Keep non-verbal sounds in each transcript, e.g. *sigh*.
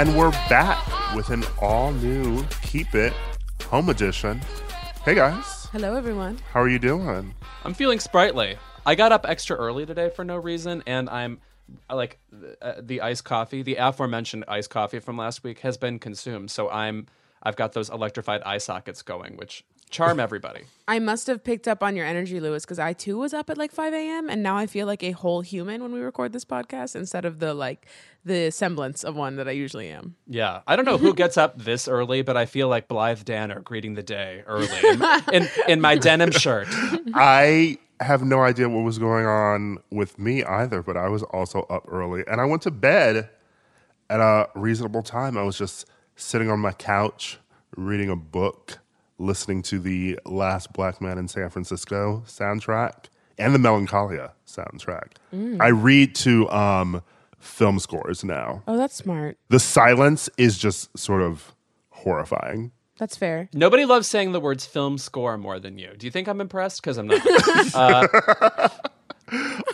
And we're back with an all new Keep It Home Edition. Hey guys, Hello, everyone. how are you doing? I'm feeling sprightly. I got up extra early today for no reason, and I'm like uh, the iced coffee, the aforementioned iced coffee from last week has been consumed. So I'm I've got those electrified eye sockets going, which charm everybody. I must have picked up on your energy, Louis, because I too was up at like 5 a.m. and now I feel like a whole human when we record this podcast instead of the like the semblance of one that I usually am. Yeah, I don't know who gets up this early, but I feel like Blythe Danner greeting the day early in, in, in my denim shirt. I have no idea what was going on with me either, but I was also up early and I went to bed at a reasonable time. I was just sitting on my couch reading a book, listening to the Last Black Man in San Francisco soundtrack and the Melancholia soundtrack. I read to um, film scores now. Oh, that's smart. The silence is just sort of horrifying. That's fair. Nobody loves saying the words film score more than you. Do you think I'm impressed? Because I'm not. *laughs*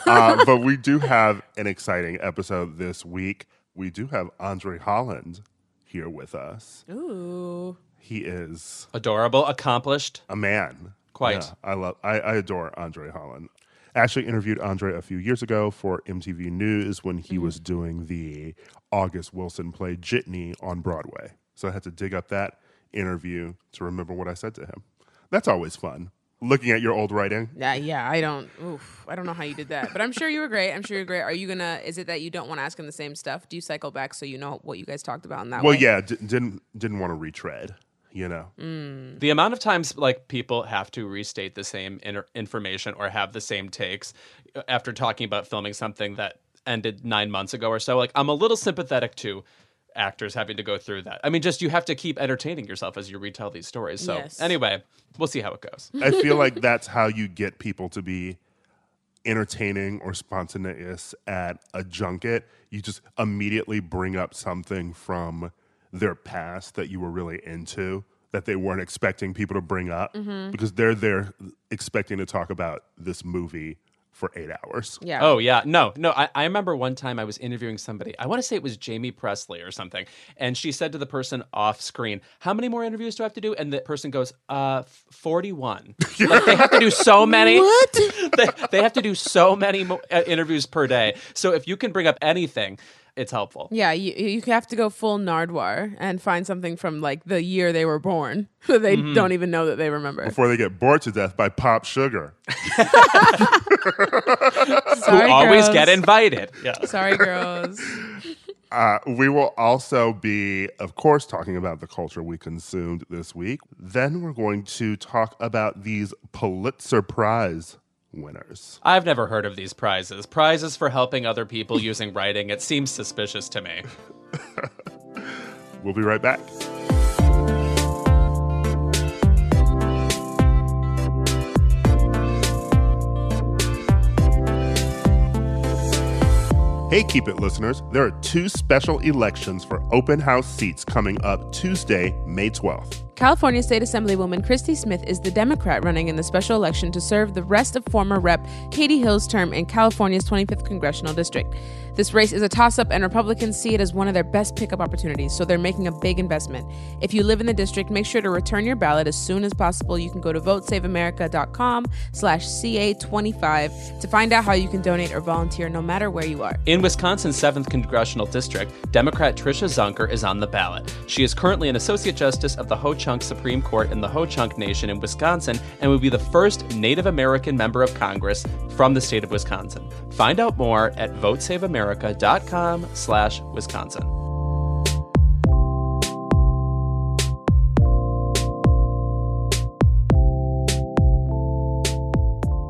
uh, but we do have an exciting episode this week. We do have Andre Holland here with us. Ooh. He is Adorable, accomplished. a man. Quite. Yeah, I love. I, I adore Andre Holland. I actually interviewed Andre a few years ago for MTV News when he was mm-hmm. doing the August Wilson play Jitney on Broadway. So I had to dig up that interview to remember what I said to him. That's always fun. Looking at your old writing. Yeah, yeah. I don't. Oof. I don't know how you did that, but I'm sure you were great. I'm sure you're great. Are you gonna? Is it that you don't want to ask him the same stuff? Do you cycle back so you know what you guys talked about in that Well, way? yeah, d- didn't didn't want to retread. You know. The amount of times like people have to restate the same inter- information or have the same takes uh, after talking about filming something that ended nine months ago or so. Like I'm a little sympathetic to actors having to go through that. I mean, just you have to keep entertaining yourself as you retell these stories. So Yes. anyway, we'll see how it goes. I feel *laughs* like that's how you get people to be entertaining or spontaneous at a junket. You just immediately bring up something from their past that you were really into that they weren't expecting people to bring up because they're there expecting to talk about this movie for eight hours. Yeah. Oh yeah, no, no. I, I remember one time I was interviewing somebody. I want to say it was Jaime Pressly or something, and she said to the person off screen, "How many more interviews do I have to do?" And the person goes, "Uh, forty-one." *laughs* like they have to do so many. What? *laughs* they, they have to do so many mo- uh, interviews per day. So if you can bring up anything, it's helpful. Yeah, you, you have to go full Nardwuar and find something from like the year they were born *laughs* that they Mm-hmm. don't even know that they remember. Before they get bored to death by Pop Sugar. *laughs* Sorry, Always girls. get invited. *laughs* Yeah. Sorry, girls. Uh, we will also be, of course, talking about the culture we consumed this week. Then we're going to talk about these Pulitzer Prize winners. I've never heard of these prizes. Prizes for helping other people using writing. It seems suspicious to me. *laughs* We'll be right back. Hey, Keep It listeners, there are two special elections for open house seats coming up Tuesday, May 12th. California State Assemblywoman Christy Smith is the Democrat running in the special election to serve the rest of former Rep. Katie Hill's term in California's 25th Congressional District. This race is a toss up, and Republicans see it as one of their best pickup opportunities, so they're making a big investment. If you live in the district, make sure to return your ballot as soon as possible. You can go to votesaveamerica.com slash CA25 to find out how you can donate or volunteer no matter where you are. In Wisconsin's 7th Congressional District, Democrat Tricia Zunker is on the ballot. She is currently an Associate Justice of the Ho Chunk Supreme Court in the Ho Chunk Nation in Wisconsin and would be the first Native American member of Congress from the state of Wisconsin. Find out more at votesaveamerica.com slash Wisconsin.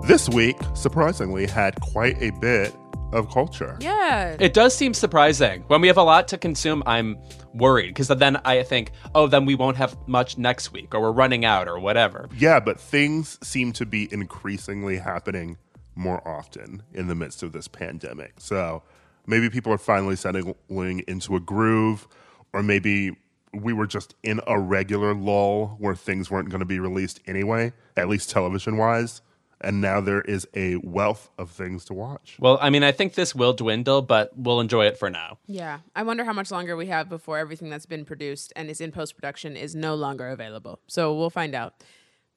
This week, surprisingly, had quite a bit of culture. Yeah. It does seem surprising. When we have a lot to consume, I'm worried because then I think, oh, then we won't have much next week or we're running out or whatever. Yeah, but things seem to be increasingly happening more often in the midst of this pandemic. So maybe people are finally settling into a groove, or maybe we were just in a regular lull where things weren't going to be released anyway, at least television wise. And now there is a wealth of things to watch. Well, I mean, I think this will dwindle, but we'll enjoy it for now. Yeah. I wonder how much longer we have before everything that's been produced and is in post production is no longer available. So we'll find out.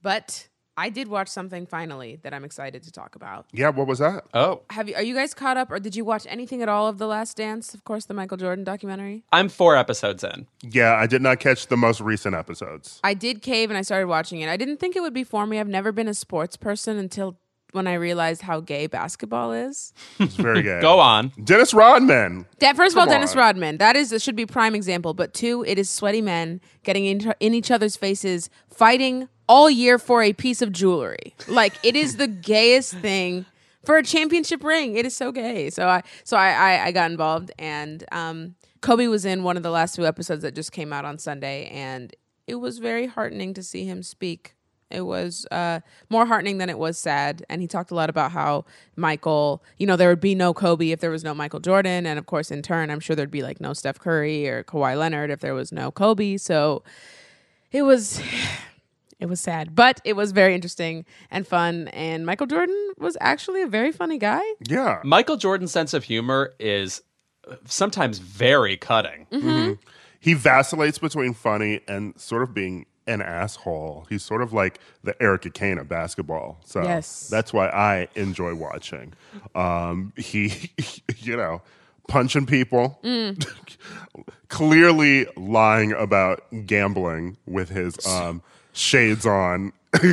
But I did watch something finally that I'm excited to talk about. Yeah, what was that? Oh, Have you are you guys caught up or did you watch anything at all of The Last Dance? Of course, the Michael Jordan documentary. I'm four episodes in. Yeah, I did not catch the most recent episodes. I did cave and I started watching it. I didn't think it would be for me. I've never been a sports person until when I realized how gay basketball is. It's very gay. *laughs* Go on. Dennis Rodman. That first of all, Come Dennis. Rodman. That is should be prime example. But two, it is sweaty men getting in, in each other's faces, fighting all year for a piece of jewelry. Like it is the gayest thing for a championship ring. It is so gay. So I so I I, I got involved and um, Kobe was in one of the last two episodes that just came out on Sunday, and it was very heartening to see him speak. It was uh, more heartening than it was sad. And he talked a lot about how Michael, you know, there would be no Kobe if there was no Michael Jordan. And of course, in turn, I'm sure there'd be like no Steph Curry or Kawhi Leonard if there was no Kobe. So it was. It was sad, but it was very interesting and fun. And Michael Jordan was actually a very funny guy. Yeah. Michael Jordan's sense of humor is uh, sometimes very cutting. He vacillates between funny and sort of being an asshole. He's sort of like the Erica Kane of basketball. So Yes. that's why I enjoy watching. Um, he, *laughs* you know, punching people, *laughs* clearly lying about gambling with his *laughs* um, shades on. *laughs*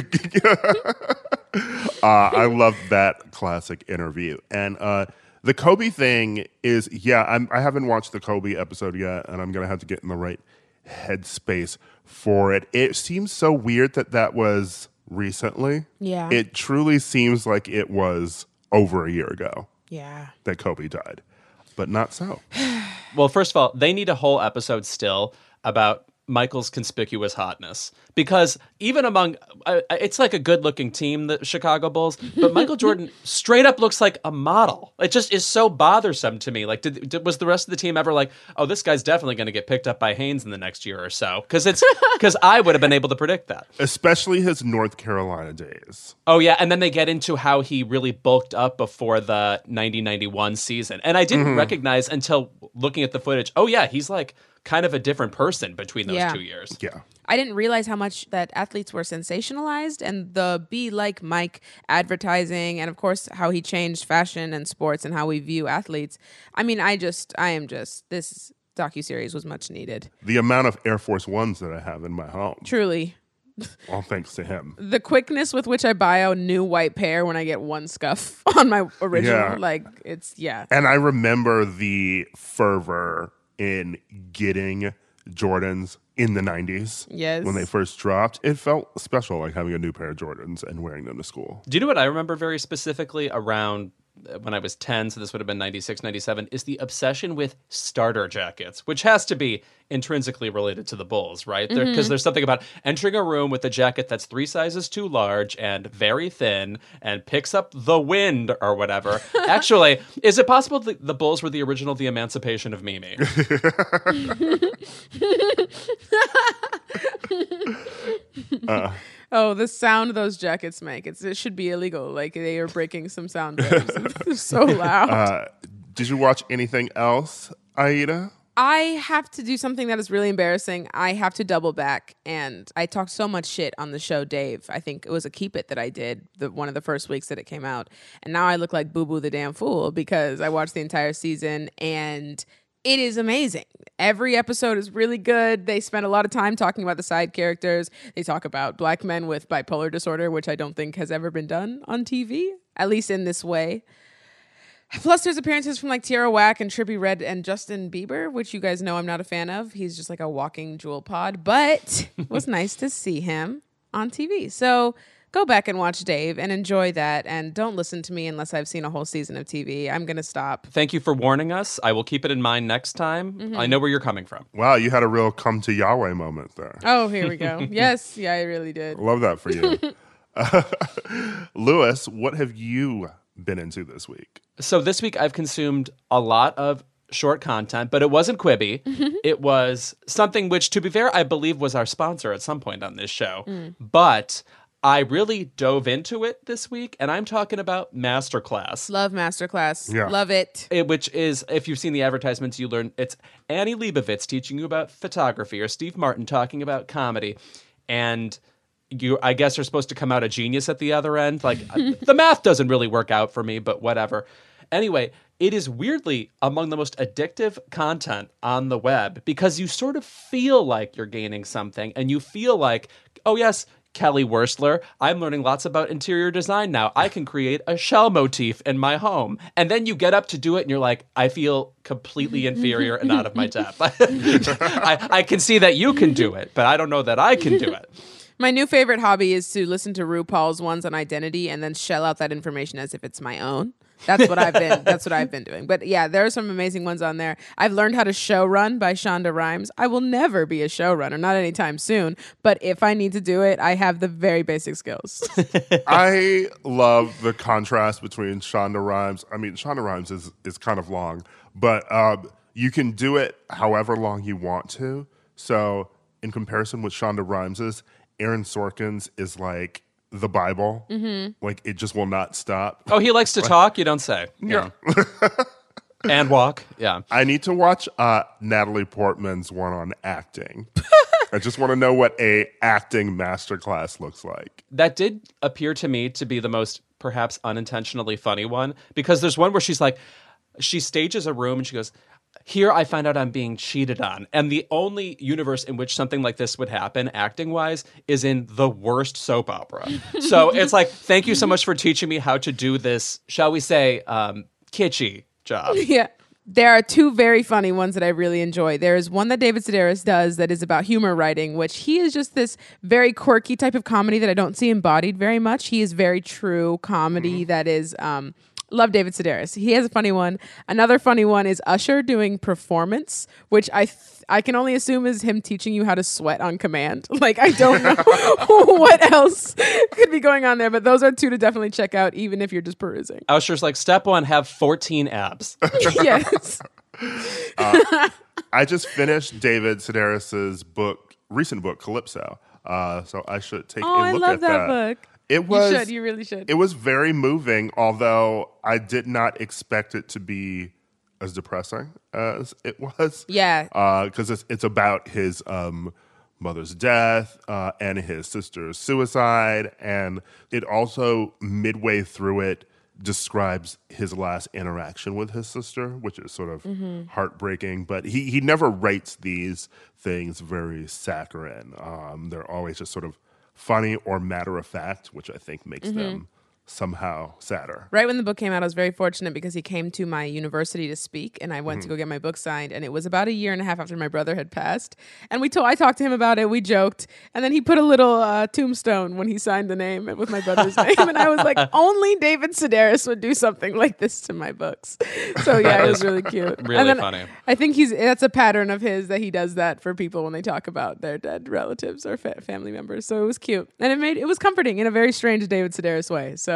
Uh, I love that classic interview. And uh, the Kobe thing is, yeah, I'm, I haven't watched the Kobe episode yet, and I'm going to have to get in the right headspace for it. It seems so weird that that was recently. Yeah. It truly seems like it was over a year ago Yeah. that Kobe died, but not so. *sighs* Well, first of all, they need a whole episode still about Michael's conspicuous hotness because even among uh, it's like a good-looking team, the Chicago Bulls, but Michael Jordan *laughs* straight up looks like a model. It just is so bothersome to me. Like, did, did was the rest of the team ever like, oh, this guy's definitely going to get picked up by Hanes in the next year or so? Because it's *laughs* because I would have been able to predict that. Especially his North Carolina days. Oh yeah, and then they get into how he really bulked up before the 90-91 season. And I didn't recognize until looking at the footage. Oh yeah, he's like kind of a different person between those Yeah. two years. Yeah. I didn't realize how much that athletes were sensationalized and the be like Mike advertising and of course how he changed fashion and sports and how we view athletes. I mean, I just I am just this docu-series was much needed. The amount of Air Force Ones that I have in my home, Truly. *laughs* all thanks to him. The quickness with which I buy a new white pair when I get one scuff *laughs* on my original Yeah. like it's yeah. And I remember the fervor in getting Jordans in the 90s. Yes. When they first dropped. It felt special, like having a new pair of Jordans and wearing them to school. Do you know what I remember very specifically around when I was 10, so this would have been 96, 97, is the obsession with starter jackets, which has to be intrinsically related to the Bulls, right? Because mm-hmm. there's something about entering a room with a jacket that's three sizes too large and very thin and picks up the wind or whatever. *laughs* Actually, is it possible that the Bulls were the original The Emancipation of Mimi? *laughs* *laughs* Uh, Oh, the sound those jackets make. It's it should be illegal. Like they are breaking some sound. *laughs* *laughs* They're so loud. Uh, did you watch anything else, Aida? I have to do something that is really embarrassing. I have to double back, and I talked so much shit on the show, Dave. I think it was a keep it that I did the one of the first weeks that it came out, and now I look like Boo Boo the damn fool because I watched the entire season and it is amazing. Every episode is really good. They spend a lot of time talking about the side characters. They talk about black men with bipolar disorder, which I don't think has ever been done on TV, at least in this way. Plus, there's appearances from like Tierra Whack and Trippie Redd and Justin Bieber, which you guys know I'm not a fan of. He's just like a walking Juul pod, but *laughs* it was nice to see him on TV. So go back and watch Dave and enjoy that. And don't listen to me unless I've seen a whole season of TV. I'm going to stop. Thank you for warning us. I will keep it in mind next time. Mm-hmm. I know where you're coming from. Wow, you had a real come to Yahweh moment there. Oh, here we go. *laughs* yes, yeah, I really did. Love that for you. *laughs* *laughs* Louis, what have you been into this week? So this week I've consumed a lot of short content, but it wasn't Quibi. it was something which, to be fair, I believe was our sponsor at some point on this show. But I really dove into it this week, and I'm talking about Masterclass. Love Masterclass. Yeah. Love it. It, which is, if you've seen the advertisements, you learn it's Annie Leibovitz teaching you about photography, or Steve Martin talking about comedy, and you, I guess, are supposed to come out a genius at the other end. Like *laughs* the math doesn't really work out for me, but whatever. Anyway, it is weirdly among the most addictive content on the web because you sort of feel like you're gaining something, and you feel like, oh yes. Kelly Wearstler, I'm learning lots about interior design now. I can create a shell motif in my home. And then you get up to do it and you're like, I feel completely inferior and out of my depth. *laughs* I, I can see that you can do it, but I don't know that I can do it. My new favorite hobby is to listen to RuPaul's ones on identity and then shell out that information as if it's my own. That's what I've been. that's what I've been doing. But yeah, there are some amazing ones on there. I've learned how to show run by Shonda Rhimes. I will never be a showrunner, not anytime soon. But if I need to do it, I have the very basic skills. *laughs* I love the contrast between Shonda Rhimes. I mean, Shonda Rhimes is, is kind of long, but um, you can do it however long you want to. So, in comparison with Shonda Rhimes's, Aaron Sorkin's is like the Bible. Mm-hmm. Like, it just will not stop. Oh, he likes to talk? You don't say. Yeah. *laughs* and walk? Yeah. I need to watch uh, Natalie Portman's one on acting. *laughs* I just want to know what a acting masterclass looks like. That did appear to me to be the most perhaps unintentionally funny one because there's one where she's like, she stages a room and she goes, here I find out I'm being cheated on. And the only universe in which something like this would happen, acting wise, is in the worst soap opera. *laughs* so it's like, thank you so much for teaching me how to do this, shall we say, um, kitschy job. *laughs* yeah. There are two very funny ones that I really enjoy. There is one that David Sedaris does that is about humor writing, which he is just this very quirky type of comedy that I don't see embodied very much. He is very true comedy that is um love David Sedaris. He has a funny one. Another funny one is Usher doing performance, which I th- I can only assume is him teaching you how to sweat on command. *laughs* Like I don't know *laughs* what else could be going on there, but those are two to definitely check out even if you're just perusing. Usher's like, step one, have 14 abs. *laughs* yes. I just finished David Sedaris's book, recent book, Calypso. Uh, so I should take Oh, a I look I love at that book. It was you should. You really should. it was very moving, although I did not expect it to be as depressing as it was. Yeah. because it's it's about his um, mother's death uh, and his sister's suicide, and it also midway through it describes his last interaction with his sister, which is sort of Mm-hmm. heartbreaking. But he he never writes these things very saccharine. Um, they're always just sort of funny or matter of fact, which I think makes Mm-hmm. them somehow sadder. Right when the book came out, I was very fortunate because he came to my university to speak, and I went to go get my book signed. And it was about a year and a half after my brother had passed. And we told, I talked to him about it. We joked, and then he put a little uh, tombstone when he signed the name with my brother's *laughs* name. And I was like, only David Sedaris would do something like this to my books. So yeah, it was really cute. *laughs* really funny. I think he's that's a pattern of his that he does that for people when they talk about their dead relatives or fa- family members. So it was cute, and it made it was comforting in a very strange David Sedaris way. So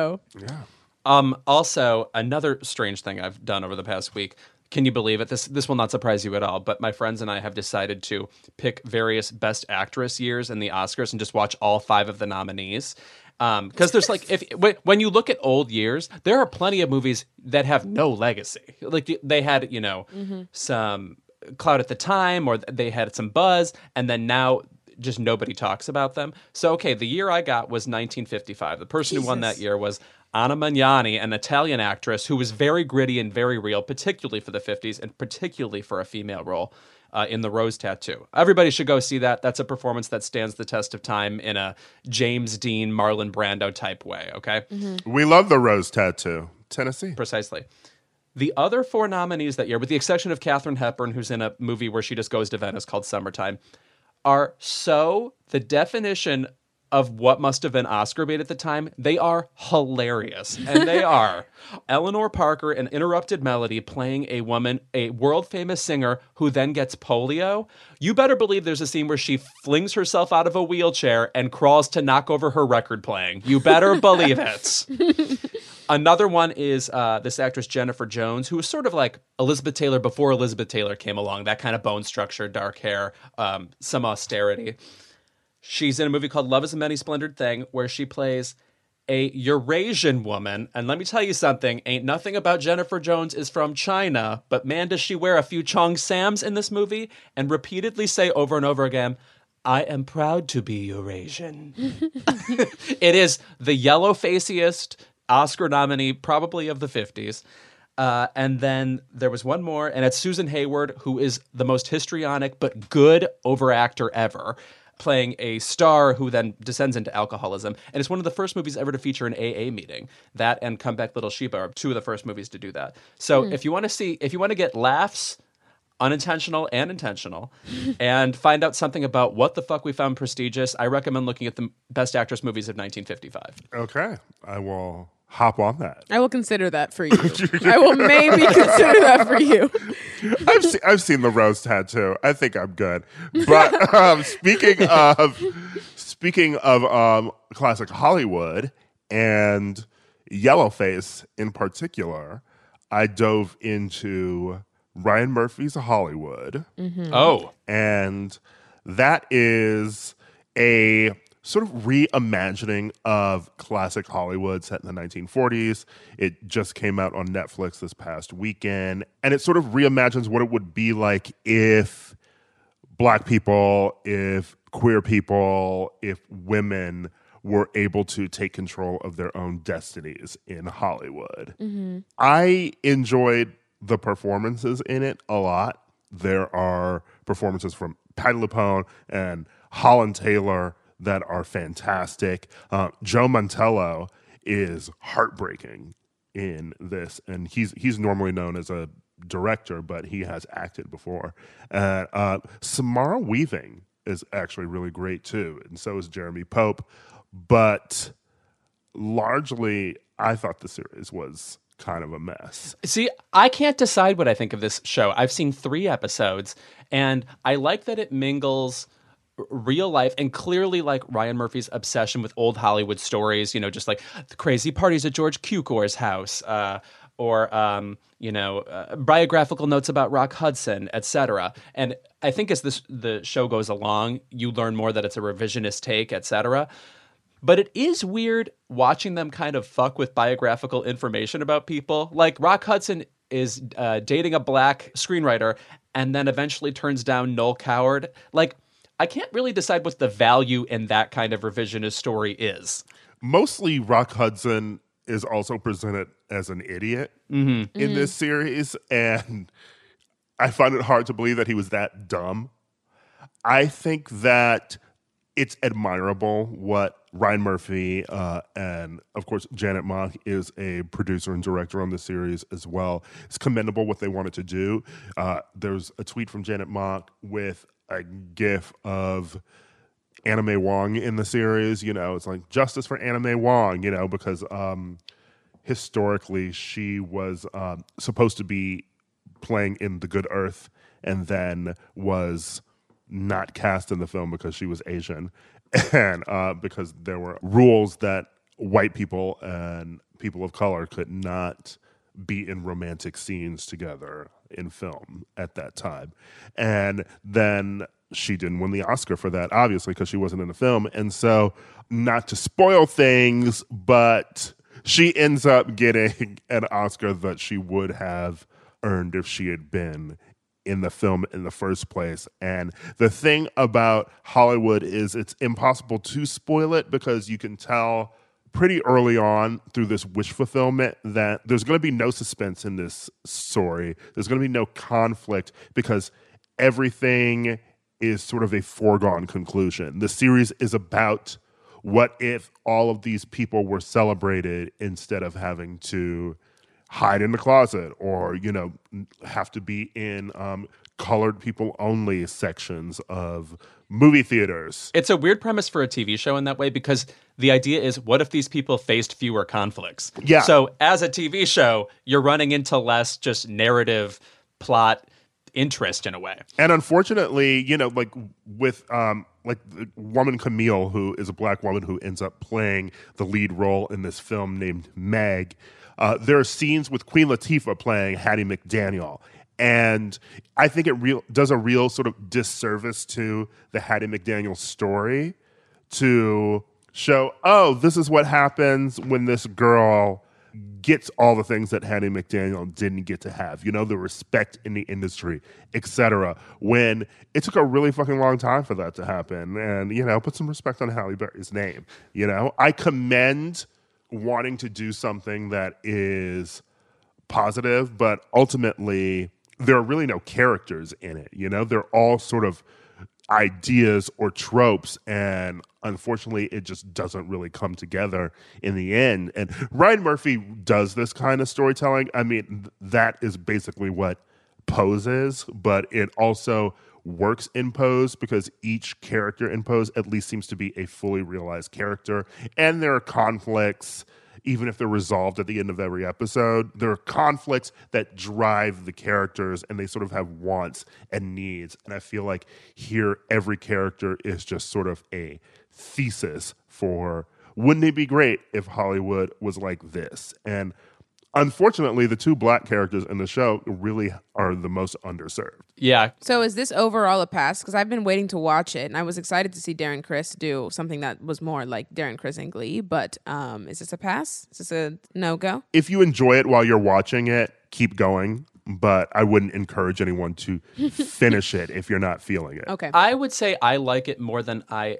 Um, also, another strange thing I've done over the past week. Can you believe it? This this will not surprise you at all. But my friends and I have decided to pick various Best Actress years in the Oscars and just watch all five of the nominees. Because there's like if when, when you look at old years, there are plenty of movies that have no legacy. Like they had you know some cloud at the time, or they had some buzz, and then now just nobody talks about them. So okay, the year I got was 1955. The person who won that year was Anna Magnani, an Italian actress who was very gritty and very real, particularly for the 50s and particularly for a female role uh, in The Rose Tattoo. Everybody should go see that. That's a performance that stands the test of time in a James Dean, Marlon Brando type way, okay? We love the rose tattoo, Tennessee. Precisely. The other four nominees that year, with the exception of Katharine Hepburn, who's in a movie where she just goes to Venice called Summertime, are so the definition of what must have been Oscar bait at the time, they are hilarious. And they *laughs* are Eleanor Parker and Interrupted Melody playing a woman, a world famous singer who then gets polio. You better believe there's a scene where she flings herself out of a wheelchair and crawls to knock over her record playing. You better *laughs* believe it. Another one is uh, this actress Jennifer Jones, who was sort of like Elizabeth Taylor before Elizabeth Taylor came along. That kind of bone structure, dark hair, um, some austerity. She's in a movie called Love is a Many Splendored Thing, where she plays a Eurasian woman. And let me tell you something ain't nothing about Jennifer Jones is from China, but man, does she wear a few cheongsams in this movie and repeatedly say over and over again, I am proud to be Eurasian. *laughs* it is the yellow faciest Oscar nominee, probably of the 50s. Uh, and then there was one more, and it's Susan Hayward, who is the most histrionic but good overactor ever playing a star who then descends into alcoholism. And it's one of the first movies ever to feature an AA meeting. That and Come Back Little Sheba are two of the first movies to do that. So hmm. if you want to see, if you want to get laughs, unintentional and intentional, *laughs* and find out something about what the fuck we found prestigious, I recommend looking at the Best Actress movies of 1955. Okay, I will hop on that. I will consider that for *laughs* you. I will maybe consider that for you. I've seen, I've seen the rose tattoo. I think I'm good. But *laughs* um, speaking of speaking of um, classic Hollywood and Yellowface in particular, I dove into Ryan Murphy's Hollywood, Oh, and that is a sort of reimagining of classic Hollywood set in the 1940s. It just came out on Netflix this past weekend, and it sort of reimagines what it would be like if black people, if queer people, if women were able to take control of their own destinies in Hollywood. Mm-hmm. I enjoyed the performances in it a lot. There are performances from Patti LuPone and Holland Taylor that are fantastic. Uh, Joe Mantello is heartbreaking in this, and he's he's normally known as a director, but he has acted before. And uh, Samara Weaving is actually really great too, and so is Jeremy Pope. But largely, I thought the series was kind of a mess. See, I can't decide what I think of this show. I've seen three episodes, and I like that it mingles real life and clearly like Ryan Murphy's obsession with old Hollywood stories, you know, just like the crazy parties at George Cukor's house, uh, or um, you know, uh, biographical notes about Rock Hudson, etc. And I think as this the show goes along, you learn more that it's a revisionist take, etc. But it is weird watching them kind of fuck with biographical information about people. Like Rock Hudson is uh, dating a black screenwriter and then eventually turns down Noel Coward. Like, I can't really decide what the value in that kind of revisionist story is. Mostly, Rock Hudson is also presented as an idiot in this series, and I find it hard to believe that he was that dumb. I think that it's admirable what Ryan Murphy uh, and, of course, Janet Mock is a producer and director on the series as well. It's commendable what they wanted to do. Uh, there's a tweet from Janet Mock with a gif of Anna May Wong in the series. You know, it's like justice for Anna May Wong, you know, because um, historically she was um, supposed to be playing in The Good Earth and then was not cast in the film because she was Asian *laughs* and uh, because there were rules that white people and people of color could not be in romantic scenes together in film at that time. And then she didn't win the Oscar for that, obviously, because she wasn't in the film. And so, not to spoil things, but she ends up getting *laughs* an Oscar that she would have earned if she had been in the film in the first place. And the thing about Hollywood is it's impossible to spoil it because you can tell pretty early on through this wish fulfillment that there's going to be no suspense in this story. There's going to be no conflict because everything is sort of a foregone conclusion. The series is about what if all of these people were celebrated instead of having to hide in the closet or you know have to be in um, colored people only sections of movie theaters. It's a weird premise for a TV show in that way because the idea is what if these people faced fewer conflicts? Yeah. So as a TV show, you're running into less just narrative plot interest in a way. And unfortunately, you know, like with um like the woman Camille, who is a black woman who ends up playing the lead role in this film named Meg. Uh, there are scenes with Queen Latifah playing Hattie McDaniel, and I think it real does a real sort of disservice to the Hattie McDaniel story to show, oh, this is what happens when this girl gets all the things that Hattie McDaniel didn't get to have. You know, the respect in the industry, etc. When it took a really fucking long time for that to happen, and you know, put some respect on Halle Berry's name. You know, I commend wanting to do something that is positive, but ultimately there are really no characters in it. You know, they're all sort of ideas or tropes and unfortunately it just doesn't really come together in the end and ryan murphy does this kind of storytelling i mean that is basically what pose is but it also works in pose because each character in pose at least seems to be a fully realized character and there are conflicts even if they're resolved at the end of every episode, there are conflicts that drive the characters and they sort of have wants and needs. And I feel like here, every character is just sort of a thesis for wouldn't it be great if Hollywood was like this? And unfortunately, the two black characters in the show really are the most underserved. Yeah. So is this overall a pass? Because I've been waiting to watch it, and I was excited to see Darren Criss do something that was more like Darren Criss and Glee. But um, is this a pass? Is this a no go? If you enjoy it while you're watching it, keep going. But I wouldn't encourage anyone to *laughs* finish it if you're not feeling it. Okay. I would say I like it more than I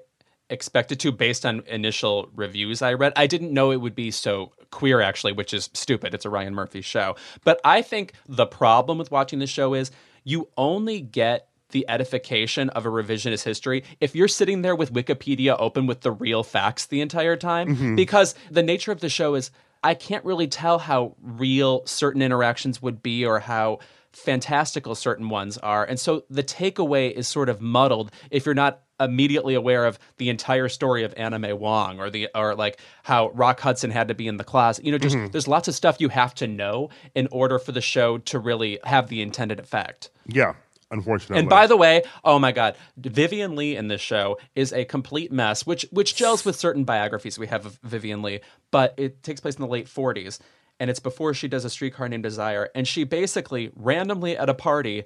expected to based on initial reviews I read. I didn't know it would be so queer actually, which is stupid. It's a Ryan Murphy show. But I think the problem with watching the show is you only get the edification of a revisionist history if you're sitting there with Wikipedia open with the real facts the entire time mm-hmm. because the nature of the show is I can't really tell how real certain interactions would be or how fantastical certain ones are. And so the takeaway is sort of muddled if you're not immediately aware of the entire story of Anna May Wong or the or like how Rock Hudson had to be in the closet. You know, just mm-hmm. there's lots of stuff you have to know in order for the show to really have the intended effect. Yeah, unfortunately. And by the way, oh my God, Vivien Leigh in this show is a complete mess, which which gels with certain biographies we have of Vivien Leigh, but it takes place in the late 40s, and it's before she does a streetcar named Desire, and she basically randomly at a party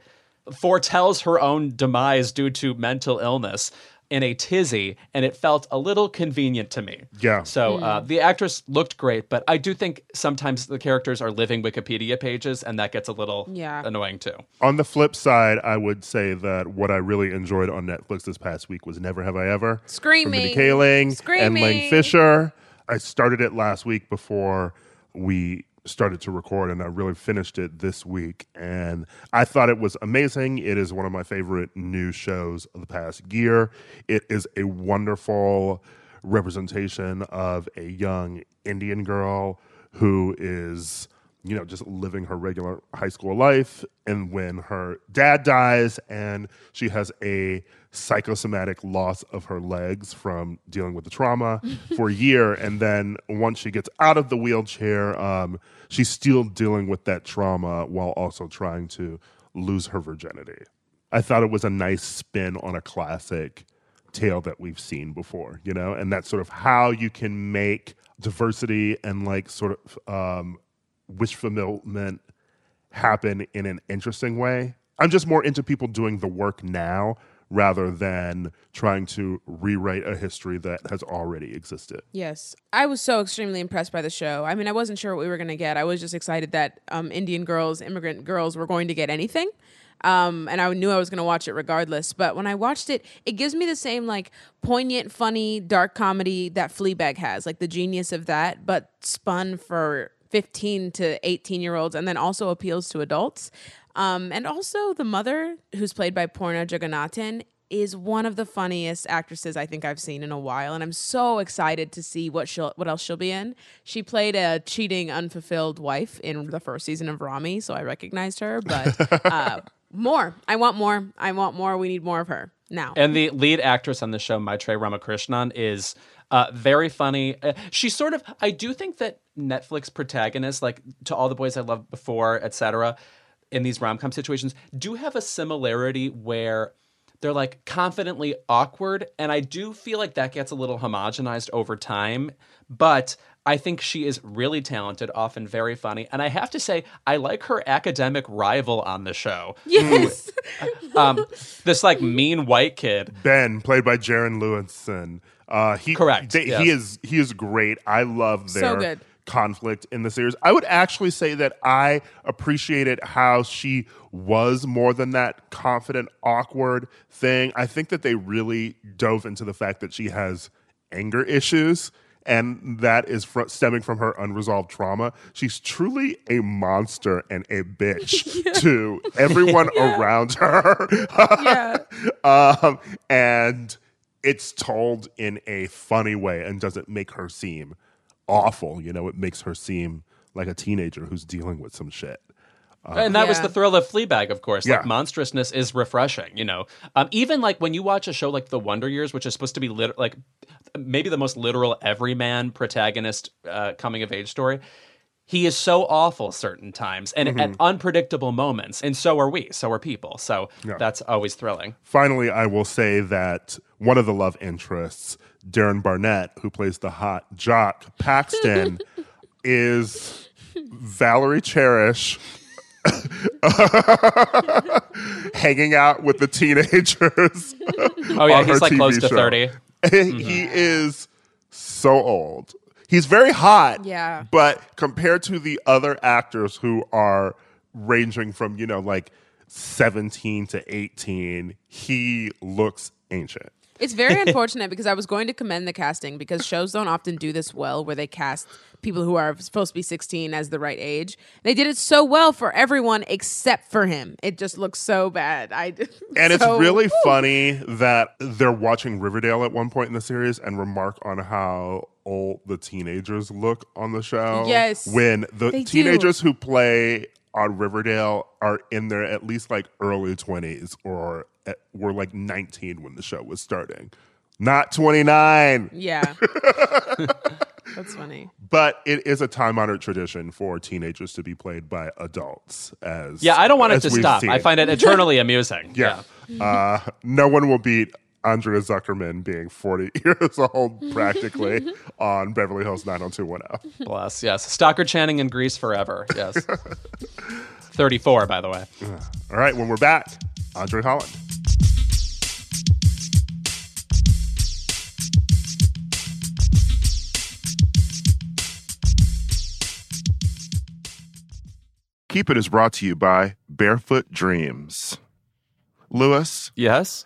foretells her own demise due to mental illness in a tizzy, and it felt a little convenient to me. Yeah. So uh, the actress looked great, but I do think sometimes the characters are living Wikipedia pages, and that gets a little Yeah. annoying too. On the flip side, I would say that what I really enjoyed on Netflix this past week was Never Have I Ever. From Screaming. Mindy Kaling and Screaming. Lang Fisher. I started it last week before we started to record, and I really finished it this week. And I thought it was amazing. It is one of my favorite new shows of the past year. It is a wonderful representation of a young Indian girl who is you know, just living her regular high school life. And when her dad dies and she has a psychosomatic loss of her legs from dealing with the trauma *laughs* for a year. And then once she gets out of the wheelchair, um, she's still dealing with that trauma while also trying to lose her virginity. I thought it was a nice spin on a classic tale that we've seen before, you know, and that's sort of how you can make diversity and like sort of um, wish fulfillment happen in an interesting way. I'm just more into people doing the work now rather than trying to rewrite a history that has already existed. Yes. I was so extremely impressed by the show. I mean, I wasn't sure what we were going to get. I was just excited that um, Indian girls, immigrant girls, were going to get anything. Um, and I knew I was going to watch it regardless. But when I watched it, it gives me the same, like, poignant, funny, dark comedy that Fleabag has, like the genius of that, but spun for 15 to 18 year olds and then also appeals to adults. Um, and also, the mother, who's played by Poorna Jagannathan, is one of the funniest actresses I think I've seen in a while, and I'm so excited to see what she'll what else she'll be in. She played a cheating, unfulfilled wife in the first season of Ramy, so I recognized her. But *laughs* uh, More. I want more. I want more. We need more of her now. And the lead actress on the show, Maitreyi Ramakrishnan, is uh, very funny. Uh, she's sort of. I do think that Netflix protagonists, like to all the boys I loved before, etc., in these rom com situations, do have a similarity where they're like confidently awkward, and I do feel like that gets a little homogenized over time. But I think she is really talented, often very funny, and I have to say I like her academic rival on the show. yes. Who, um, this like mean white kid. Ben, played by Jaren Lewison. Uh, he Correct, they- yes. He is he is great. I love So their good. conflict in the series. I would actually say that I appreciated how she was more than that confident, awkward thing. I think that they really dove into the fact that she has anger issues. And that is fr- stemming from her unresolved trauma. She's truly a monster and a bitch *laughs* to everyone around her. *laughs* yeah. um, and it's told in a funny way and doesn't make her seem awful. You know, it makes her seem like a teenager who's dealing with some shit. and that was the thrill of Fleabag, of course. Like monstrousness is refreshing, you know. Um, even like when you watch a show like The Wonder Years, which is supposed to be lit- like maybe the most literal everyman protagonist uh, coming of age story. He is so awful certain times and Mm-hmm. at unpredictable moments, and so are we. So are people. So that's always thrilling. Finally, I will say that one of the love interests, Darren Barnett, who plays the hot jock Paxton, *laughs* is Valerie Cherish. *laughs* hanging out with the teenagers. *laughs* Oh yeah, he's like TV close to show. thirty. he is so old. He's very hot. Yeah. But compared to the other actors who are ranging from, you know, like 17 to 18, he looks ancient. It's very *laughs* unfortunate because I was going to commend the casting because shows don't often do this well where they cast people who are supposed to be 16 as the right age. They did it so well for everyone except for him. It just looks so bad. I *laughs* And it's so- really funny that they're watching Riverdale at one point in the series and remark on how old the teenagers look on the show. Yes, When the they do. teenagers who play on Riverdale are in their at least like early 20s or at, were like 19 when the show was starting. Not 29. Yeah. *laughs* That's funny. But it is a time honored tradition for teenagers to be played by adults as Yeah, I don't want it to stop. seen. I find it eternally amusing. *laughs* Yeah. Uh, no one will beat Andrea Zuckerman being 40 *laughs* years old practically *laughs* on Beverly Hills 90210. Bless. Yes. Stockard Channing in Grease forever. Yes. *laughs* 34, by the way. All right, when we're back, Andre Holland. Keep It is brought to you by Barefoot Dreams. Louis, Yes.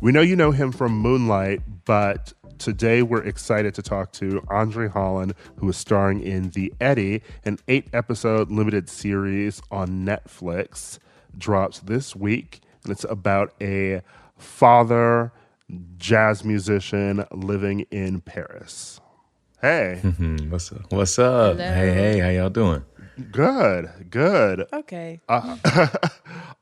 We know you know him from Moonlight, but today we're excited to talk to Andre Holland, who is starring in The Eddy, an eight episode limited series on Netflix. Drops this week, and it's about a father jazz musician living in Paris. Hey, *laughs* what's up? What's up? Hello. Hey, hey, how y'all doing? good, good. Okay. *laughs*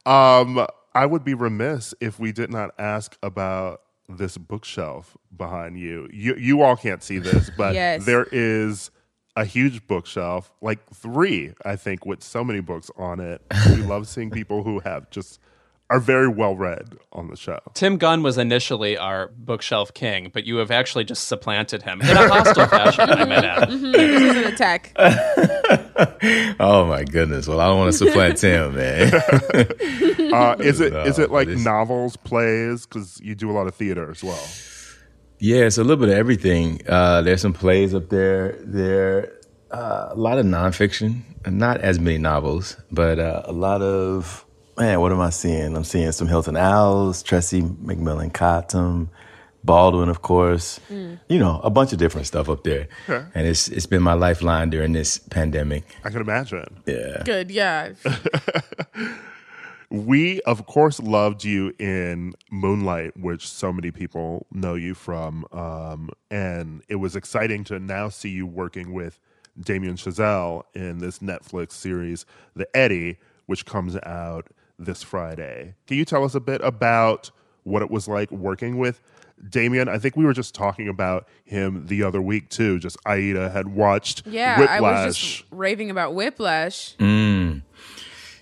Um, I would be remiss if we did not ask about this bookshelf behind you. You you all can't see this, *laughs* but Yes. there is a huge bookshelf, like three, I think, with so many books on it. we love seeing people who have just are very well read on the show. Tim Gunn was initially our bookshelf king, but you have actually just supplanted him in a hostile fashion, I might add. this is an attack. *laughs* Oh my goodness. Well, I don't want to supplant Tim, *laughs* man. Uh, is it is it No, like novels, plays? Because you do a lot of theater as well. yeah, it's a little bit of everything. Uh, there's some plays up there. There uh, a lot of nonfiction, not as many novels, but uh, a lot of man. What am I seeing? I'm seeing some Hilton Als, Tressie McMillan Cottom, Baldwin, of course. You know, a bunch of different stuff up there. And it's it's been my lifeline during this pandemic. I can imagine. Yeah. Good. Yeah. *laughs* We, of course, loved you in Moonlight, which so many people know you from. Um, and it was exciting to now see you working with Damien Chazelle in this Netflix series, The Eddy, which comes out this Friday. Can you tell us a bit about what it was like working with Damien? I think we were just talking about him the other week, too. Just Aida had watched Yeah. Whiplash. I was just raving about Whiplash.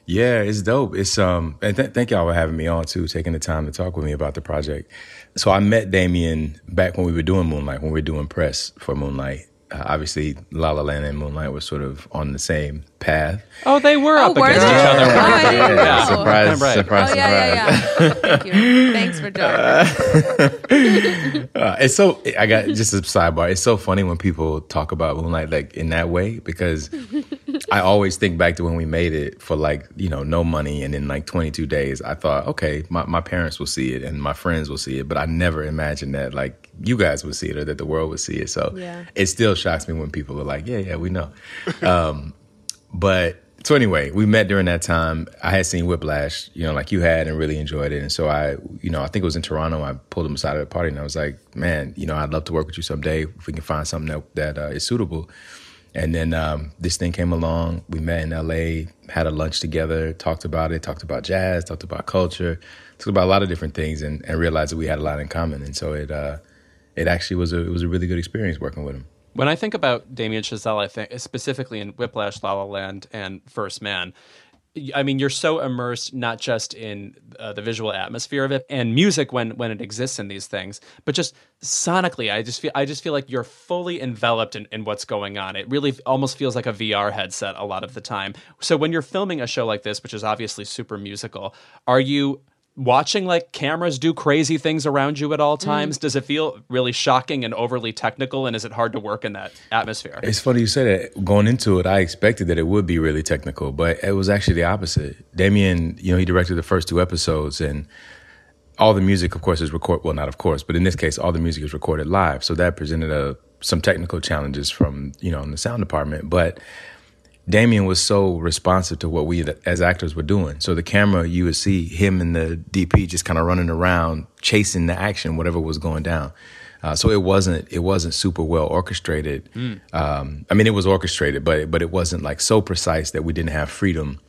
Yeah, it's dope. It's um, and th- thank y'all for having me on too, taking the time to talk with me about the project. So I met Damien back when we were doing Moonlight, when we were doing press for Moonlight. Uh, obviously, La La Land and Moonlight were sort of on the same path. Oh, they were Oh, up were against they? each other. Oh, I weren't they? didn't Yeah, surprise, Right. surprise, oh yeah, surprise. yeah, yeah. Thank you. Thanks for joining. *laughs* Uh, it's so I got just a sidebar. It's so funny when people talk about Moonlight like in that way because I always think back to when we made it for like you know no money and in like 22 days. I thought okay, my my parents will see it and my friends will see it, but I never imagined that like you guys would see it or that the world would see it. So Yeah. it still shocks me when people are like, yeah, yeah, we know. Um, but so anyway, we met during that time. I had seen Whiplash, you know, like you had, and really enjoyed it. And so I, you know, I think it was in Toronto. I pulled him aside at a party, and I was like, "Man, you know, I'd love to work with you someday if we can find something that that uh, is suitable." And then um, this thing came along. We met in L.A., had a lunch together, talked about it, talked about jazz, talked about culture, talked about a lot of different things, and, and realized that we had a lot in common. And so it uh, it actually was a it was a really good experience working with him. When I think about Damien Chazelle, I think specifically in Whiplash, La La Land, and First Man. I mean, you're so immersed not just in uh, the visual atmosphere of it and music when when it exists in these things, but just sonically. I just feel I just feel like you're fully enveloped in, in what's going on. It really almost feels like a VR headset a lot of the time. So when you're filming a show like this, which is obviously super musical, are you watching like cameras do crazy things around you at all mm. times? Does it feel really shocking and overly technical? And is it hard to work in that atmosphere? It's funny you say that. Going into it, I expected that it would be really technical, but it was actually the opposite. Damien, you know, he directed the first two episodes, and all the music, of course, is recorded. Well, not of course, but in this case, all the music is recorded live. So that presented a, some technical challenges from you know in the sound department, but. Damien was so responsive to what we as actors were doing. So the camera, you would see him and the DP just kind of running around, chasing the action, whatever was going down. Uh, so it wasn't it wasn't super well orchestrated. Um, I mean, it was orchestrated, but but it wasn't like so precise that we didn't have freedom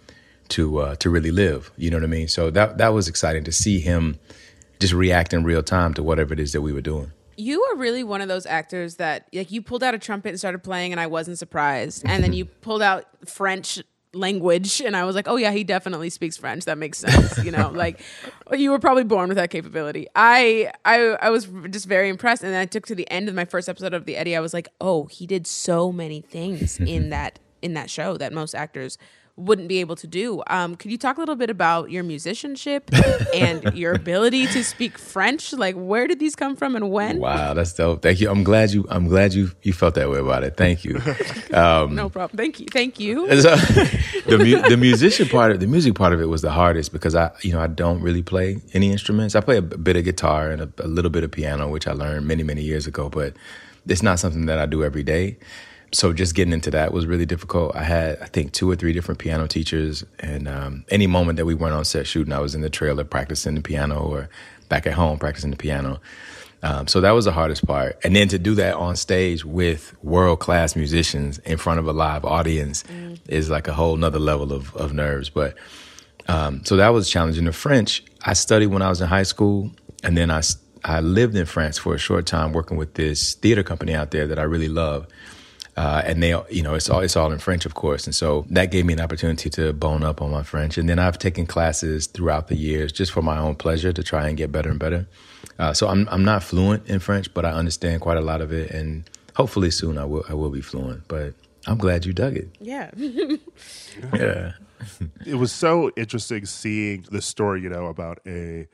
to uh, to really live. You know what I mean? So that that was exciting to see him just react in real time to whatever it is that we were doing. You are really one of those actors that like you pulled out a trumpet and started playing and I wasn't surprised. And then you *laughs* pulled out French language and I was like, "Oh yeah, he definitely speaks French. That makes sense." You know, *laughs* like you were probably born with that capability. I I I was just very impressed and then I took to the end of my first episode of The Eddy. I was like, "Oh, he did so many things in *laughs* that in that show that most actors wouldn't be able to do. Um, could you talk a little bit about your musicianship *laughs* and your ability to speak French? Like, where did these come from and when? Wow, that's dope. Thank you. I'm glad you. I'm glad you you felt that way about it. Thank you. *laughs* Um, no problem. Thank you. Thank you. So, *laughs* the mu- the musician part of the music part of it was the hardest because I you know I don't really play any instruments. I play a bit of guitar and a, a little bit of piano, which I learned many many years ago, but it's not something that I do every day so just getting into that was really difficult. I had, I think, two or three different piano teachers, and um, any moment that we weren't on set shooting, I was in the trailer practicing the piano or back at home practicing the piano. Um, so that was the hardest part. And then to do that on stage with world class musicians in front of a live audience mm. is like a whole nother level of, of nerves. But um, so that was challenging. The French, I studied when I was in high school, and then I, I lived in France for a short time working with this theater company out there that I really love. Uh, and they, you know, it's all it's all in French, of course, and so that gave me an opportunity to bone up on my French. And then I've taken classes throughout the years just for my own pleasure to try and get better and better. Uh, so I'm I'm not fluent in French, but I understand quite a lot of it, and hopefully soon I will I will be fluent. But I'm glad you dug it. Yeah. *laughs* yeah. it was so interesting seeing the story, you know, about a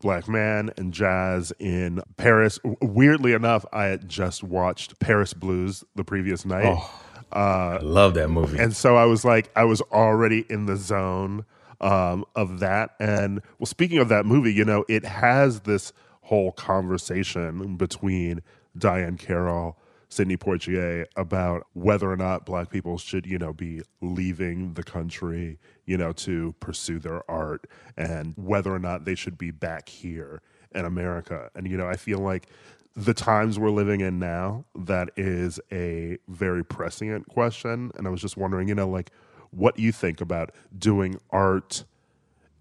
black man and jazz in Paris. Weirdly enough, I had just watched Paris Blues the previous night. Oh, uh, I love that movie. And so I was like, I was already in the zone um, of that. And well, speaking of that movie, you know, it has this whole conversation between Diahann Carroll Sidney Poitier about whether or not black people should, you know, be leaving the country, you know, to pursue their art and whether or not they should be back here in America. And, you know, I feel like the times we're living in now, that is a very prescient question. And I was just wondering, you know, like, what you think about doing art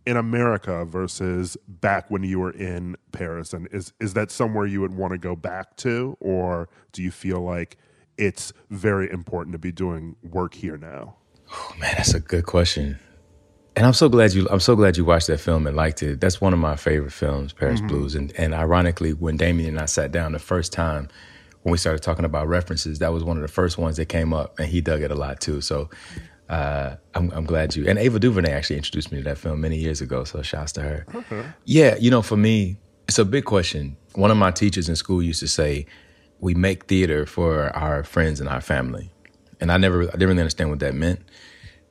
in America versus back when you were in Paris? And is is that somewhere you would want to go back to, or do you feel like it's very important to be doing work here now? Oh, man, that's a good question. And I'm so glad you I'm so glad you watched that film and liked it. That's one of my favorite films, Paris mm-hmm. Blues. And and ironically, when Damien and I sat down the first time when we started talking about references, that was one of the first ones that came up, and he dug it a lot too. So uh, I'm, I'm, glad you and Ava DuVernay actually introduced me to that film many years ago. So shouts to her. Okay. Yeah, you know, for me, it's a big question. One of my teachers in school used to say, "We make theater for our friends and our family," and I never, I didn't really understand what that meant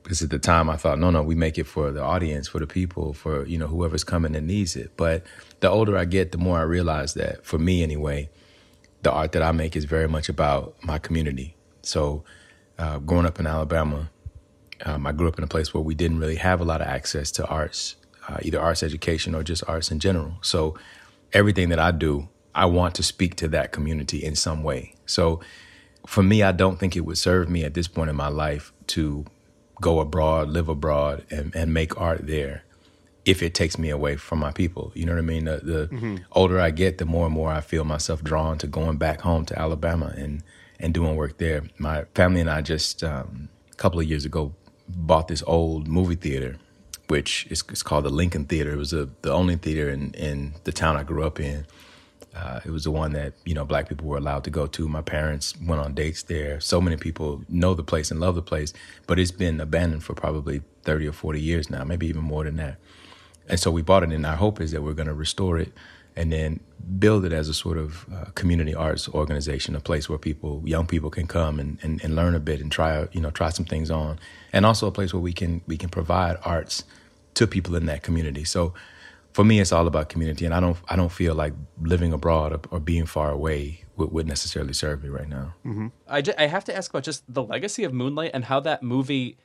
because at the time I thought, no, no, we make it for the audience, for the people, for you know whoever's coming and needs it. But the older I get, the more I realize that for me anyway, the art that I make is very much about my community. So, uh, growing up in Alabama um, I grew up in a place where we didn't really have a lot of access to arts, uh, either arts education or just arts in general. So everything that I do, I want to speak to that community in some way. So for me, I don't think it would serve me at this point in my life to go abroad, live abroad, and, and make art there if it takes me away from my people. You know what I mean? The, the mm-hmm. older I get, the more and more I feel myself drawn to going back home to Alabama and, and doing work there. My family and I just um, a couple of years ago bought this old movie theater, which is, is called the Lincoln Theater. It was a, the only theater in, in the town I grew up in. Uh, it was the one that you know black people were allowed to go to. My parents went on dates there. So many people know the place and love the place, but it's been abandoned for probably thirty or forty years now, maybe even more than that. And so we bought it, and our hope is that we're going to restore it and then build it as a sort of uh, community arts organization, a place where people, young people, can come and, and, and learn a bit and try you know try some things on, and also a place where we can we can provide arts to people in that community. So for me, it's all about community, and I don't I don't feel like living abroad or, or being far away would, would, necessarily serve me right now. Mm-hmm. I, I have to ask about just the legacy of Moonlight and how that movie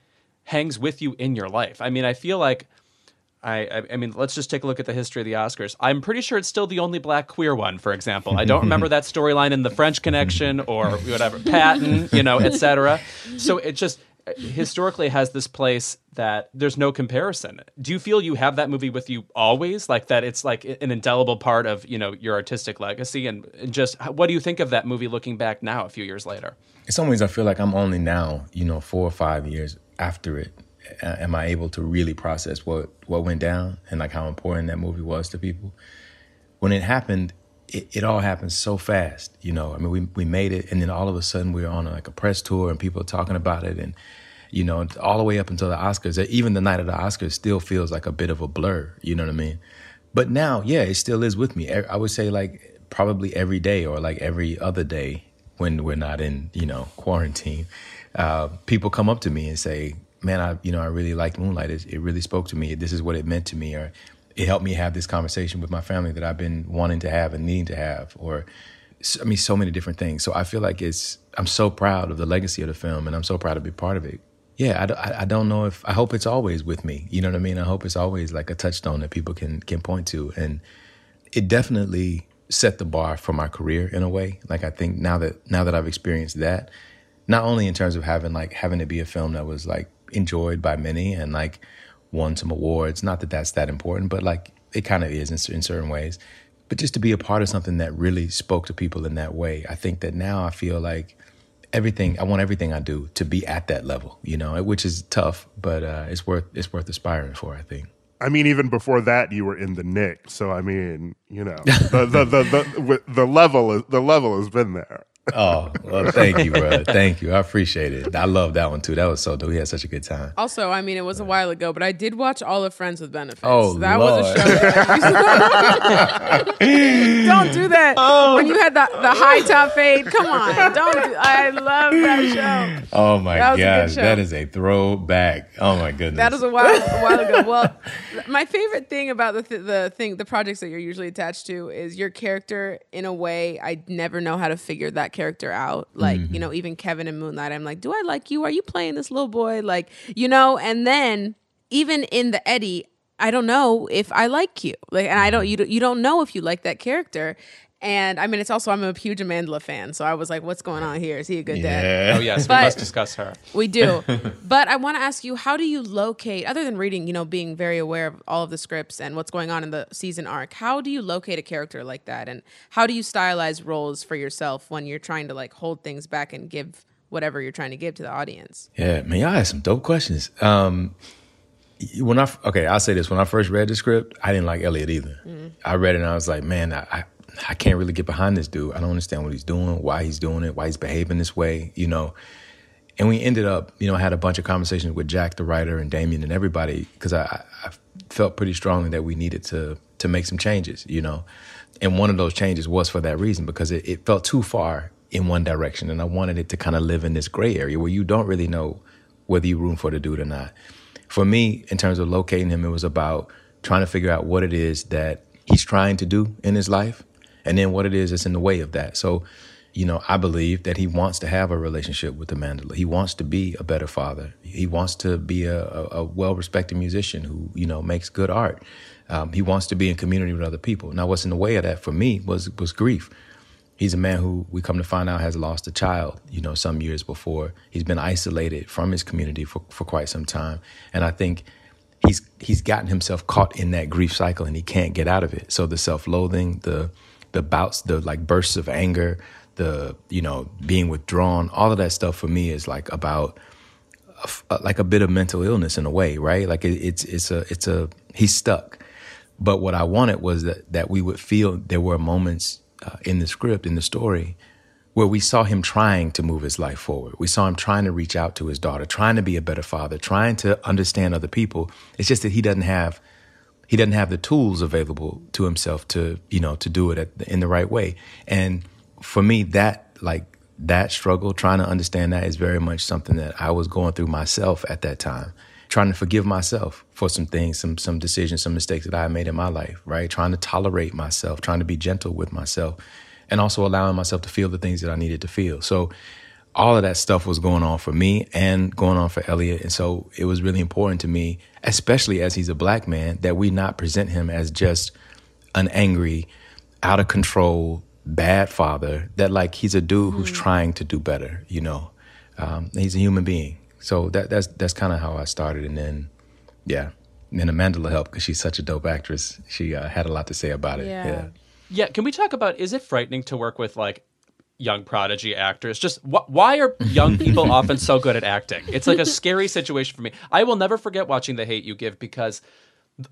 hangs with you in your life. I mean, I feel like I, I mean, let's just take a look at the history of the Oscars. I'm pretty sure it's still the only black queer one, for example. I don't remember *laughs* that storyline in The French Connection or whatever, Patton, you know, etc. So it just historically has this place that there's no comparison. Do you feel you have that movie with you always, like that? It's like an indelible part of you know your artistic legacy, and, and just what do you think of that movie looking back now, a few years later? In some ways, I feel like I'm only now, you know, four or five years after it am I able to really process what what went down and like how important that movie was to people? When it happened, it, it all happened so fast. You know, I mean, we we made it, and then all of a sudden we are on like a press tour, and people are talking about it, and you know, all the way up until the Oscars. Even the night of the Oscars still feels like a bit of a blur. You know what I mean? But now, yeah, it still is with me. I would say like probably every day or like every other day when we're not in, you know, quarantine. Uh, people come up to me and say, "Man, I, you know, I really liked Moonlight. It, it really spoke to me. This is what it meant to me." Or it helped me have this conversation with my family that I've been wanting to have and needing to have. Or I mean, so many different things. So I feel like it's, I'm so proud of the legacy of the film and I'm so proud to be part of it. Yeah, I, I don't know if, I hope it's always with me. You know what I mean? I hope it's always like a touchstone that people can, can point to. And it definitely set the bar for my career in a way. Like I think now that, now that I've experienced that, not only in terms of having like, having it be a film that was like enjoyed by many and like won some awards, not that that's that important, but like it kind of is in, in certain ways but just to be a part of something that really spoke to people in that way. I think that now I feel like everything I want everything I do to be at that level, you know, which is tough, but uh, it's worth it's worth aspiring for. I think. I mean, even before that, you were in the Knick, so I mean, you know, the the the, the, the level is, the level has been there oh, well, thank you, bro. Thank you. I appreciate it. I love that one too. That was so dope. We had such a good time. Also, I mean, it was a while ago, but I did watch all of Friends with Benefits. Oh, that Lord. was a show. That *laughs* don't do that. Oh. When you had the, the high top fade, come on. *laughs* Don't. Do, I love that show. Oh my that gosh, that is a throwback. Oh my goodness. That was a while a while ago. *laughs* Well, my favorite thing about the th- the thing the projects that you're usually attached to is your character. In a way, I never know how to figure that character out. Like, mm-hmm. you know, even Kevin and Moonlight, I'm like, do I like you? Are you playing this little boy? Like, you know, and then even in the Eddy, I don't know if I like you. Like, and I don't, you don't, you don't know if you like that character. And I mean, it's also I'm a huge Amandla fan, so I was like, "What's going on here? Is he a good yeah. dad?" Oh yes, but we must discuss her. We do, *laughs* but I want to ask you, how do you locate, other than reading, you know, being very aware of all of the scripts and what's going on in the season arc, how do you locate a character like that, and how do you stylize roles for yourself when you're trying to like hold things back and give whatever you're trying to give to the audience? Yeah, man, y'all had some dope questions. Um, when I okay, I'll say this: when I first read the script, I didn't like Elliot either. Mm-hmm. I read it and I was like, man, I, I can't really get behind this dude. I don't understand what he's doing, why he's doing it, why he's behaving this way, you know. And we ended up, you know, had a bunch of conversations with Jack, the writer, and Damien, and everybody, because I, I felt pretty strongly that we needed to to make some changes, you know. And one of those changes was for that reason, because it, it felt too far in one direction, and I wanted it to kind of live in this gray area where you don't really know whether you room for the dude or not. For me, in terms of locating him, it was about trying to figure out what it is that he's trying to do in his life and then what it is that's in the way of that. So, you know, I believe that he wants to have a relationship with Amandla. He wants to be a better father. He wants to be a, a, a well-respected musician who, you know, makes good art. Um, he wants to be in community with other people. Now, what's in the way of that for me was was grief. He's a man who we come to find out has lost a child, you know, some years before. He's been isolated from his community for, for quite some time. And I think he's he's gotten himself caught in that grief cycle and he can't get out of it. So the self-loathing, the the bouts, the like bursts of anger, the you know being withdrawn, all of that stuff for me is like about a, like a bit of mental illness in a way, right? Like it, it's it's a it's a he's stuck. But what I wanted was that that we would feel there were moments uh, in the script in the story where we saw him trying to move his life forward. We saw him trying to reach out to his daughter, trying to be a better father, trying to understand other people. It's just that he doesn't have he doesn't have the tools available to himself to you know to do it the, in the right way. And for me that like that struggle trying to understand that is very much something that i was going through myself at that time trying to forgive myself for some things some some decisions some mistakes that i made in my life right? Trying to tolerate myself trying to be gentle with myself and also allowing myself to feel the things that i needed to feel. So all of that stuff was going on for me and going on for Elliot. And so it was really important to me, especially as he's a black man, that we not present him as just an angry, out of control, bad father, that like he's a dude mm-hmm. who's trying to do better, you know. Um, he's a human being. So that, that's that's kind of how I started. And then, yeah. And then Amandla helped because she's such a dope actress. She uh, had a lot to say about it. Yeah. yeah. Yeah, can we talk about is it frightening to work with like young prodigy actors. Just wh- why are young people *laughs* often so good at acting? It's like a scary situation for me. I will never forget watching The Hate You Give because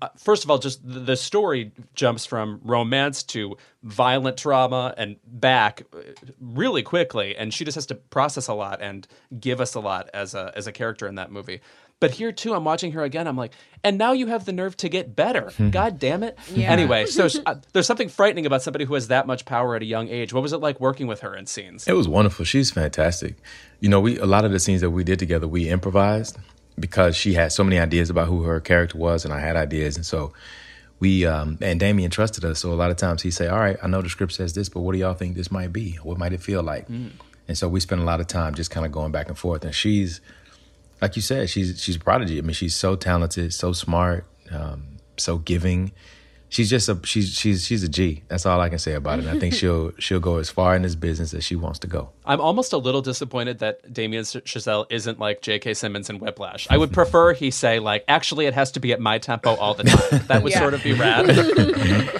uh, first of all, just the, the story jumps from romance to violent trauma and back uh, really quickly, and she just has to process a lot and give us a lot as a as a character in that movie. But here too, I'm watching her again. I'm like, and now you have the nerve to get better. *laughs* God damn it. Yeah. Anyway, so *laughs* uh, there's something frightening about somebody who has that much power at a young age. What was it like working with her in scenes? It was wonderful. She's fantastic. You know, we a lot of the scenes that we did together, we improvised because she had so many ideas about who her character was, and I had ideas, and so we um, and Damien trusted us. So a lot of times he'd say, "All right, I know the script says this, but what do y'all think this might be? What might it feel like?" And so we spent a lot of time just kind of going back and forth. And she's, like you said, she's she's a prodigy. I mean, she's so talented, so smart, um, so giving. She's just a she's she's she's a G. That's all I can say about it. And I think she'll *laughs* she'll go as far in this business as she wants to go. I'm almost a little disappointed that Damien Chazelle isn't like J.K. Simmons in Whiplash. I would *laughs* prefer he say like, actually, it has to be at my tempo all the time. That would *laughs* Yeah. sort of be rad.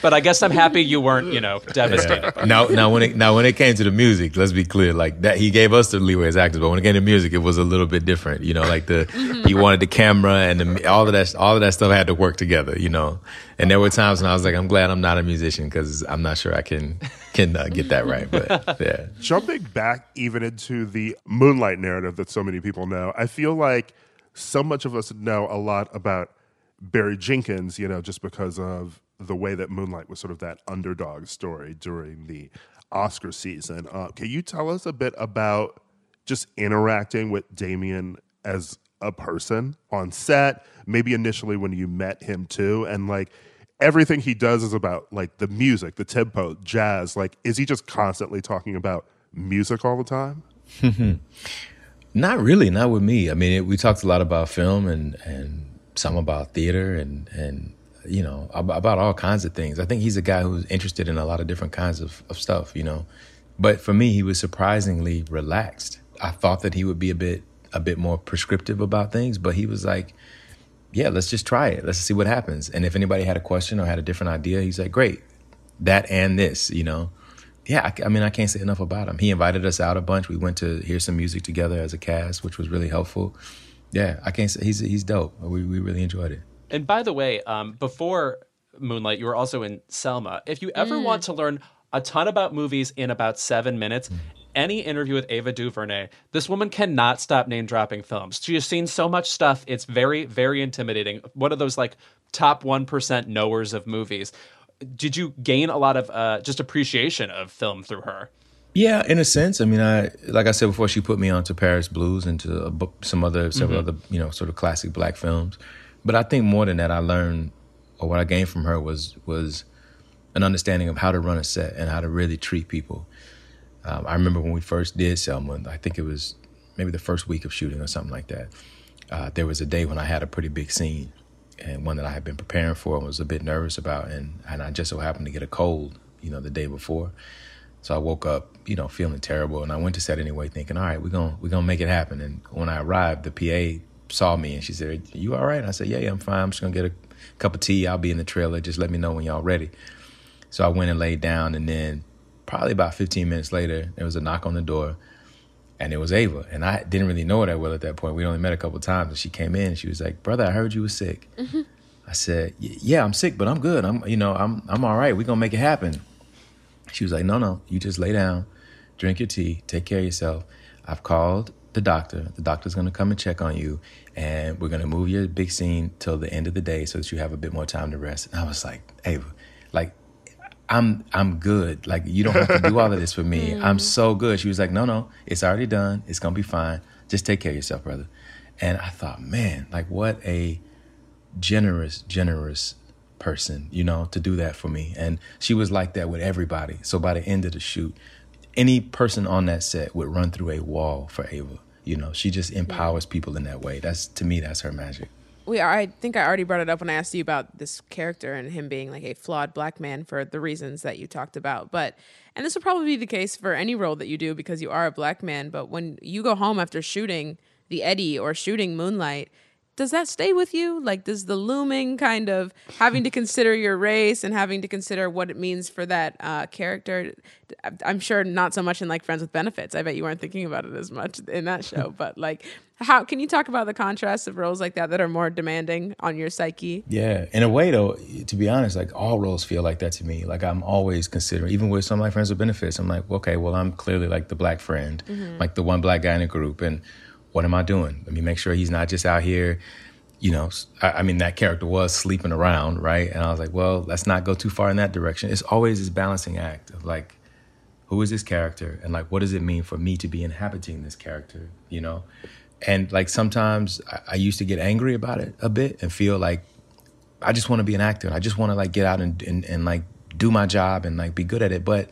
but I guess I'm happy you weren't, you know, devastated. by now, now when it now when it came to the music, let's be clear. Like that, he gave us the leeway as actors, but when it came to music, it was a little bit different. You know, like the he wanted the camera and the, all of that, all of that stuff had to work together. You know, and there were times when I was like, I'm glad I'm not a musician because I'm not sure I can can uh, get that right. But *laughs* yeah, Jumping back even into the Moonlight narrative that so many people know, I feel like so much of us know a lot about Barry Jenkins, you know, just because of the way that Moonlight was sort of that underdog story during the Oscar season. Uh, can you tell us a bit about just interacting with Damien as a person on set? Maybe initially when you met him too, and like everything he does is about like the music, the tempo, jazz. Like, is he just constantly talking about music all the time? *laughs* not really, not with me. I mean, it, we talked a lot about film and and some about theater and and you know about all kinds of things. I think he's a guy who's interested in a lot of different kinds of, of stuff, you know. But for me, he was surprisingly relaxed. I thought that he would be a bit a bit more prescriptive about things, but he was like, "Yeah, let's just try it. Let's see what happens." And if anybody had a question or had a different idea, he's like, "Great, that and this," you know. Yeah, I, I mean, I can't say enough about him. He invited us out a bunch. We went to hear some music together as a cast, which was really helpful. Yeah, I can't say he's he's dope. We we really enjoyed it. And by the way, um, before Moonlight, you were also in Selma. If you ever want to learn a ton about movies in about seven minutes, any interview with Ava DuVernay, this woman cannot stop name dropping films. She has seen so much stuff. It's very, very intimidating. One of those like top 1% knowers of movies. Did you gain a lot of uh, just appreciation of film through her? Yeah, in a sense. I mean, I like I said before, she put me onto Paris Blues and to a bu- some other several other you know sort of classic black films. But I think more than that, I learned or what I gained from her was was an understanding of how to run a set and how to really treat people. Um, I remember when we first did Selma. I think it was maybe the first week of shooting or something like that. Uh, there was a day when I had a pretty big scene and one that I had been preparing for and was a bit nervous about, and and I just so happened to get a cold, you know, the day before. So I woke up, you know, feeling terrible, and I went to set anyway, thinking, all right, we're gonna we're gonna make it happen. And when I arrived, the PA saw me and she said, "You all right?" And I said, "Yeah, yeah, I'm fine. I'm just gonna get a cup of tea. I'll be in the trailer. Just let me know when y'all ready." So I went and laid down, and then probably about 15 minutes later, there was a knock on the door, and it was Ava. And I didn't really know her that well at that point. We only met a couple times, and she came in and she was like, "Brother, I heard you were sick." Mm-hmm. I said, "Yeah, I'm sick, but I'm good. I'm, you know, I'm, I'm all right. We're gonna make it happen." She was like, "No, no, you just lay down, drink your tea, take care of yourself. I've called the doctor. The doctor's gonna come and check on you, and we're gonna move your big scene till the end of the day so that you have a bit more time to rest." And I was like, "Ava, like." I'm I'm good. Like you don't have to do all of this for me. *laughs* I'm mm. so good. She was like, no, no, it's already done. It's gonna be fine. Just take care of yourself, brother. And I thought, man, like what a generous, generous person, you know, to do that for me. And she was like that with everybody. So by the end of the shoot, any person on that set would run through a wall for Ava. You know, she just empowers people in that way. That's to me, that's her magic. We are, I think I already brought it up when I asked you about this character and him being like a flawed black man for the reasons that you talked about. But and this will probably be the case for any role that you do because you are a black man. But when you go home after shooting the Eddy or shooting Moonlight, does that stay with you? Like, does the looming kind of having to consider your race and having to consider what it means for that uh, character? I'm sure not so much in like Friends with Benefits. I bet you weren't thinking about it as much in that show. *laughs* but like, how can you talk about the contrast of roles like that that are more demanding on your psyche? Yeah, in a way though, to be honest, like all roles feel like that to me. Like I'm always considering, even with some of my friends with benefits, I'm like, okay, well, I'm clearly like the black friend, mm-hmm. like the one black guy in the group, and what am I doing? Let me make sure he's not just out here. You know, I, I mean, that character was sleeping around, right? And I was like, well, let's not go too far in that direction. It's always this balancing act of like, who is this character? And like, what does it mean for me to be inhabiting this character? You know? And like sometimes I, I used to get angry about it a bit and feel like I just want to be an actor. And I just want to like get out and, and, and like do my job and like be good at it. But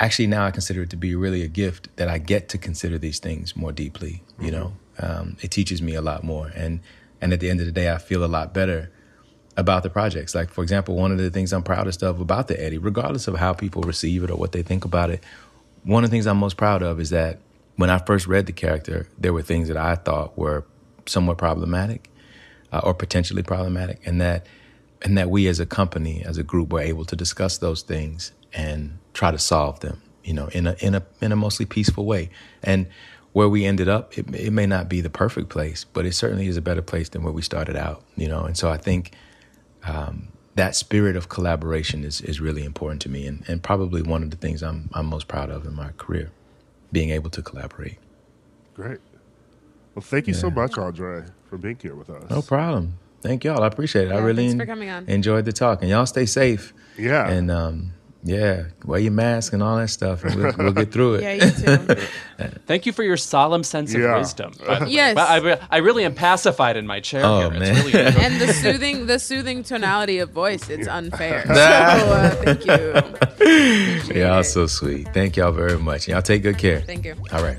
actually now I consider it to be really a gift that I get to consider these things more deeply. You mm-hmm. know, um, it teaches me a lot more, and and at the end of the day, I feel a lot better about the projects. Like for example, one of the things I'm proudest of about the Eddy, regardless of how people receive it or what they think about it, one of the things I'm most proud of is that when I first read the character, there were things that I thought were somewhat problematic uh, or potentially problematic, and that and that we as a company, as a group, were able to discuss those things and try to solve them, you know, in a in a in a mostly peaceful way. And where we ended up, it, it may not be the perfect place, but it certainly is a better place than where we started out, you know. And so I think um, that spirit of collaboration is is really important to me, and, and probably one of the things I'm I'm most proud of in my career, being able to collaborate. Great. Well, thank you yeah. so much, Andre, for being here with us. No problem. Thank y'all. I appreciate it. Yeah, I really thanks for coming on. enjoyed the talk, and y'all stay safe. Yeah. And um, yeah, wear your mask and all that stuff, and we'll, we'll get through it. *laughs* yeah, you too. *laughs* Thank you for your solemn sense of Yeah. wisdom. Yes. I, I really am pacified in my chair Oh, here. man. It's really good. and the soothing, the soothing tonality of voice, it's unfair. *laughs* So uh, thank you. Appreciate Y'all it. so sweet. Thank y'all very much. Y'all take good care. Thank you. All right.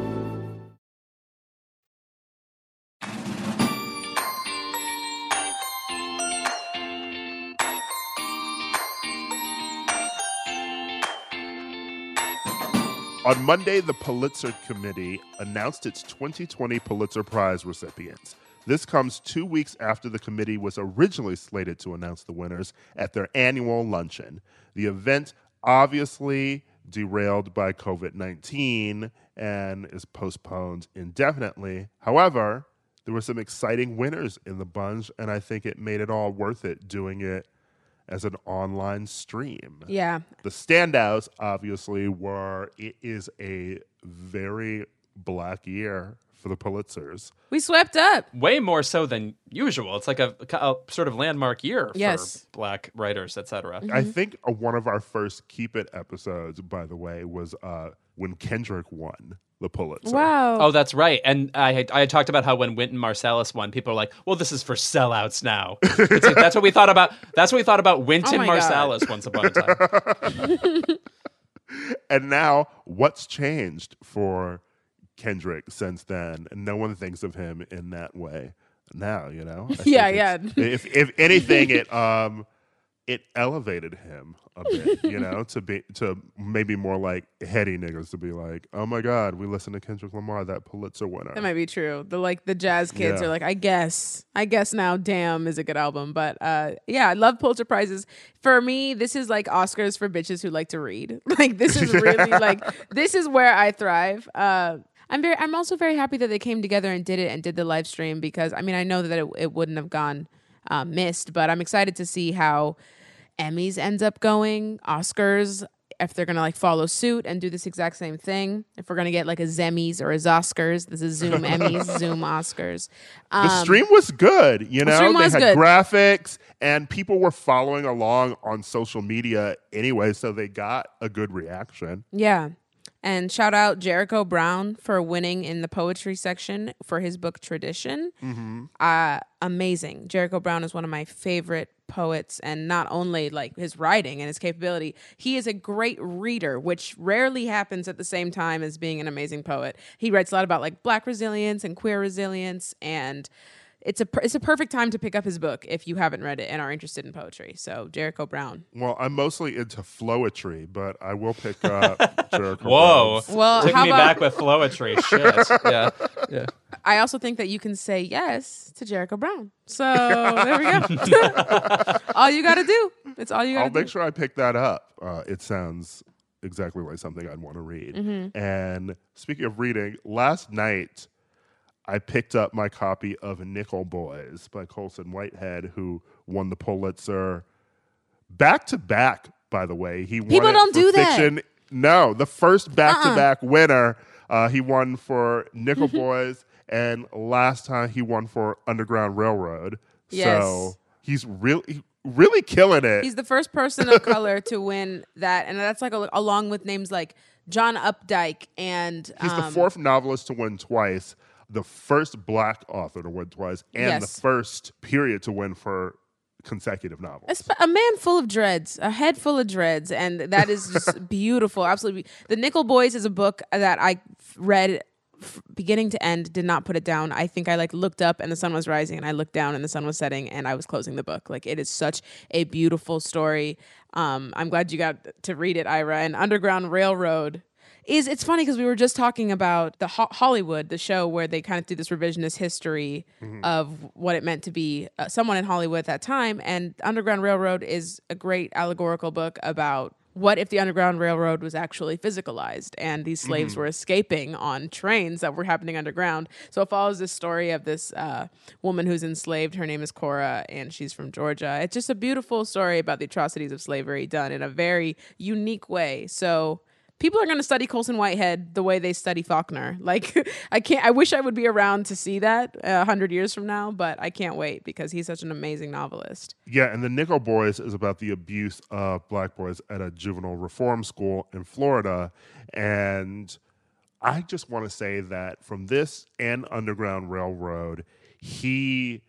On Monday, the Pulitzer Committee announced its 2020 Pulitzer Prize recipients. This comes two weeks after the committee was originally slated to announce the winners at their annual luncheon. The event obviously derailed by COVID 19 and is postponed indefinitely. However, there were some exciting winners in the bunch, and I think it made it all worth it doing it as an online stream. Yeah. The standouts, obviously, were it is a very black year for the Pulitzers. We swept up. Way more so than usual. It's like a, a sort of landmark year Yes. for black writers, etc. I think uh, one of our first Keep It episodes, by the way, was uh, when Kendrick won the Pulitzer. Wow. Oh, that's right. And I had, I had talked about how when Wynton Marsalis won, people were like, "Well, this is for sellouts now." *laughs* It's like, that's what we thought about. That's what we thought about Wynton Oh my God. Marsalis once upon a time. *laughs* And now, what's changed for Kendrick since then? No one thinks of him in that way now. You know? I *laughs* think Yeah, it's- If if anything, it um it elevated him a *laughs* bit. You know, to be to maybe more like heady niggas to be like, oh my god, we listen to Kendrick Lamar, that Pulitzer winner. That might be true. The like the jazz kids Yeah. are like, I guess, I guess now, damn, is a good album. But uh, yeah, I love Pulitzer prizes. For me, this is like Oscars for bitches who like to read. *laughs* Like this is really *laughs* like this is where I thrive. Uh, I'm very, I'm also very happy that they came together and did it and did the live stream because I mean I know that it, it wouldn't have gone uh, missed, but I'm excited to see how Emmys ends up going, Oscars, if they're gonna like follow suit and do this exact same thing. If we're gonna get like a Zemmys or a Oscars, this is Zoom *laughs* Emmys, Zoom Oscars. Um, the stream was good, you know. stream they had good. graphics and people were following along on social media anyway, so they got a good reaction. Yeah. And shout out Jericho Brown for winning in the poetry section for his book Tradition. Uh, amazing. Jericho Brown is one of my favorite poets, and not only like his writing and his capability, he is a great reader, which rarely happens at the same time as being an amazing poet. He writes a lot about like black resilience and queer resilience and it's a it's a perfect time to pick up his book if you haven't read it and are interested in poetry. So Jericho Brown. Well, I'm mostly into flowetry, but I will pick *laughs* up Jericho. Whoa. Brown's. Well, Took how me about back with flowetry. Shit. *laughs* Yeah. Yeah. I also think that you can say yes to Jericho Brown. So *laughs* there we go. all you got to do. It's all you got to do. I'll make sure I pick that up. Uh, it sounds exactly like something I'd want to read. Mm-hmm. And speaking of reading, last night I picked up my copy of Nickel Boys by Colson Whitehead, who won the Pulitzer back to back. By the way, he won People don't do that. Uh-uh. fiction. No, the first back to back winner. Uh, he won for Nickel Boys, and last time he won for Underground Railroad. Yes. So he's really, really killing it. He's the first person of color to win that, and that's like a, along with names like John Updike and He's the um, fourth novelist to win twice, the first black author to win twice, and Yes. the first period to win for consecutive novels. a man full of dreads, a head full of dreads, and that is just *laughs* beautiful. Absolutely, the Nickel Boys is a book that I read beginning to end. Did not put it down. I think I like looked up and the sun was rising, and I looked down and the sun was setting, and I was closing the book. Like it is such a beautiful story. Um, I'm glad you got to read it, Ira. And Underground Railroad is it's funny because we were just talking about the Ho- Hollywood, the show where they kind of do this revisionist history of what it meant to be uh, someone in Hollywood at that time. And Underground Railroad is a great allegorical book about what if the Underground Railroad was actually physicalized and these slaves were escaping on trains that were happening underground. So it follows this story of this uh, woman who's enslaved. Her name is Cora, and she's from Georgia. It's just a beautiful story about the atrocities of slavery done in a very unique way. So people are going to study Colson Whitehead the way they study Faulkner. *laughs* Like, I can't. I wish I would be around to see that a hundred years from now, but I can't wait because he's such an amazing novelist. Yeah, and the Nickel Boys is about the abuse of black boys at a juvenile reform school in Florida. And I just want to say that from this and Underground Railroad, he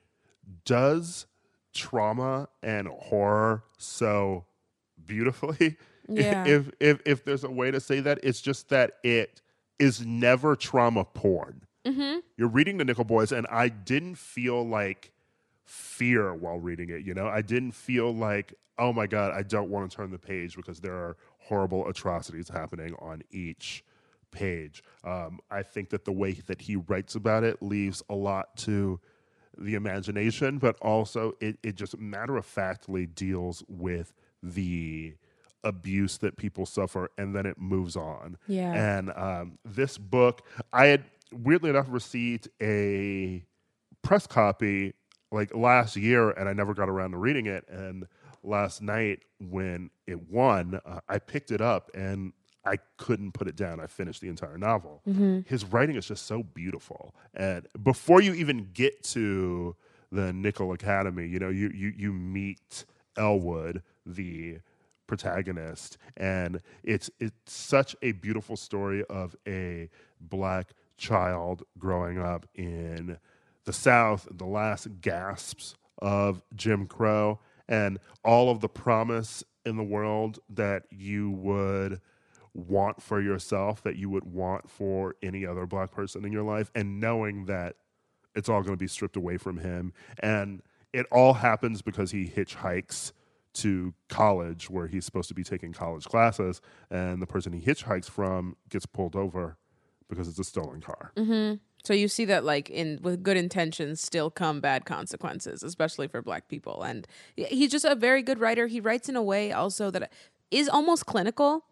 does trauma and horror so beautifully. *laughs* Yeah. If if if there's a way to say that, it's just that it is never trauma porn. You're reading the Nickel Boys, and I didn't feel like fear while reading it. You know, I didn't feel like, oh my God, I don't want to turn the page because there are horrible atrocities happening on each page. Um, I think that the way that he writes about it leaves a lot to the imagination, but also it, it just matter of factly deals with the abuse that people suffer and then it moves on. Yeah. And um, this book, I had weirdly enough received a press copy like last year and I never got around to reading it. And last night when it won, uh, I picked it up and I couldn't put it down. I finished the entire novel. His writing is just so beautiful. And before you even get to the Nickel Academy, you know, you you you meet Elwood, the protagonist, and it's it's such a beautiful story of a black child growing up in the South, the last gasps of Jim Crow, and all of the promise in the world that you would want for yourself, that you would want for any other black person in your life, and knowing that it's all going to be stripped away from him. And it all happens because he hitchhikes to college where he's supposed to be taking college classes, and the person he hitchhikes from gets pulled over because it's a stolen car. Mm-hmm. So you see that like in with good intentions still come bad consequences, especially for black people. And he's just a very good writer. He writes in a way also that is almost clinical,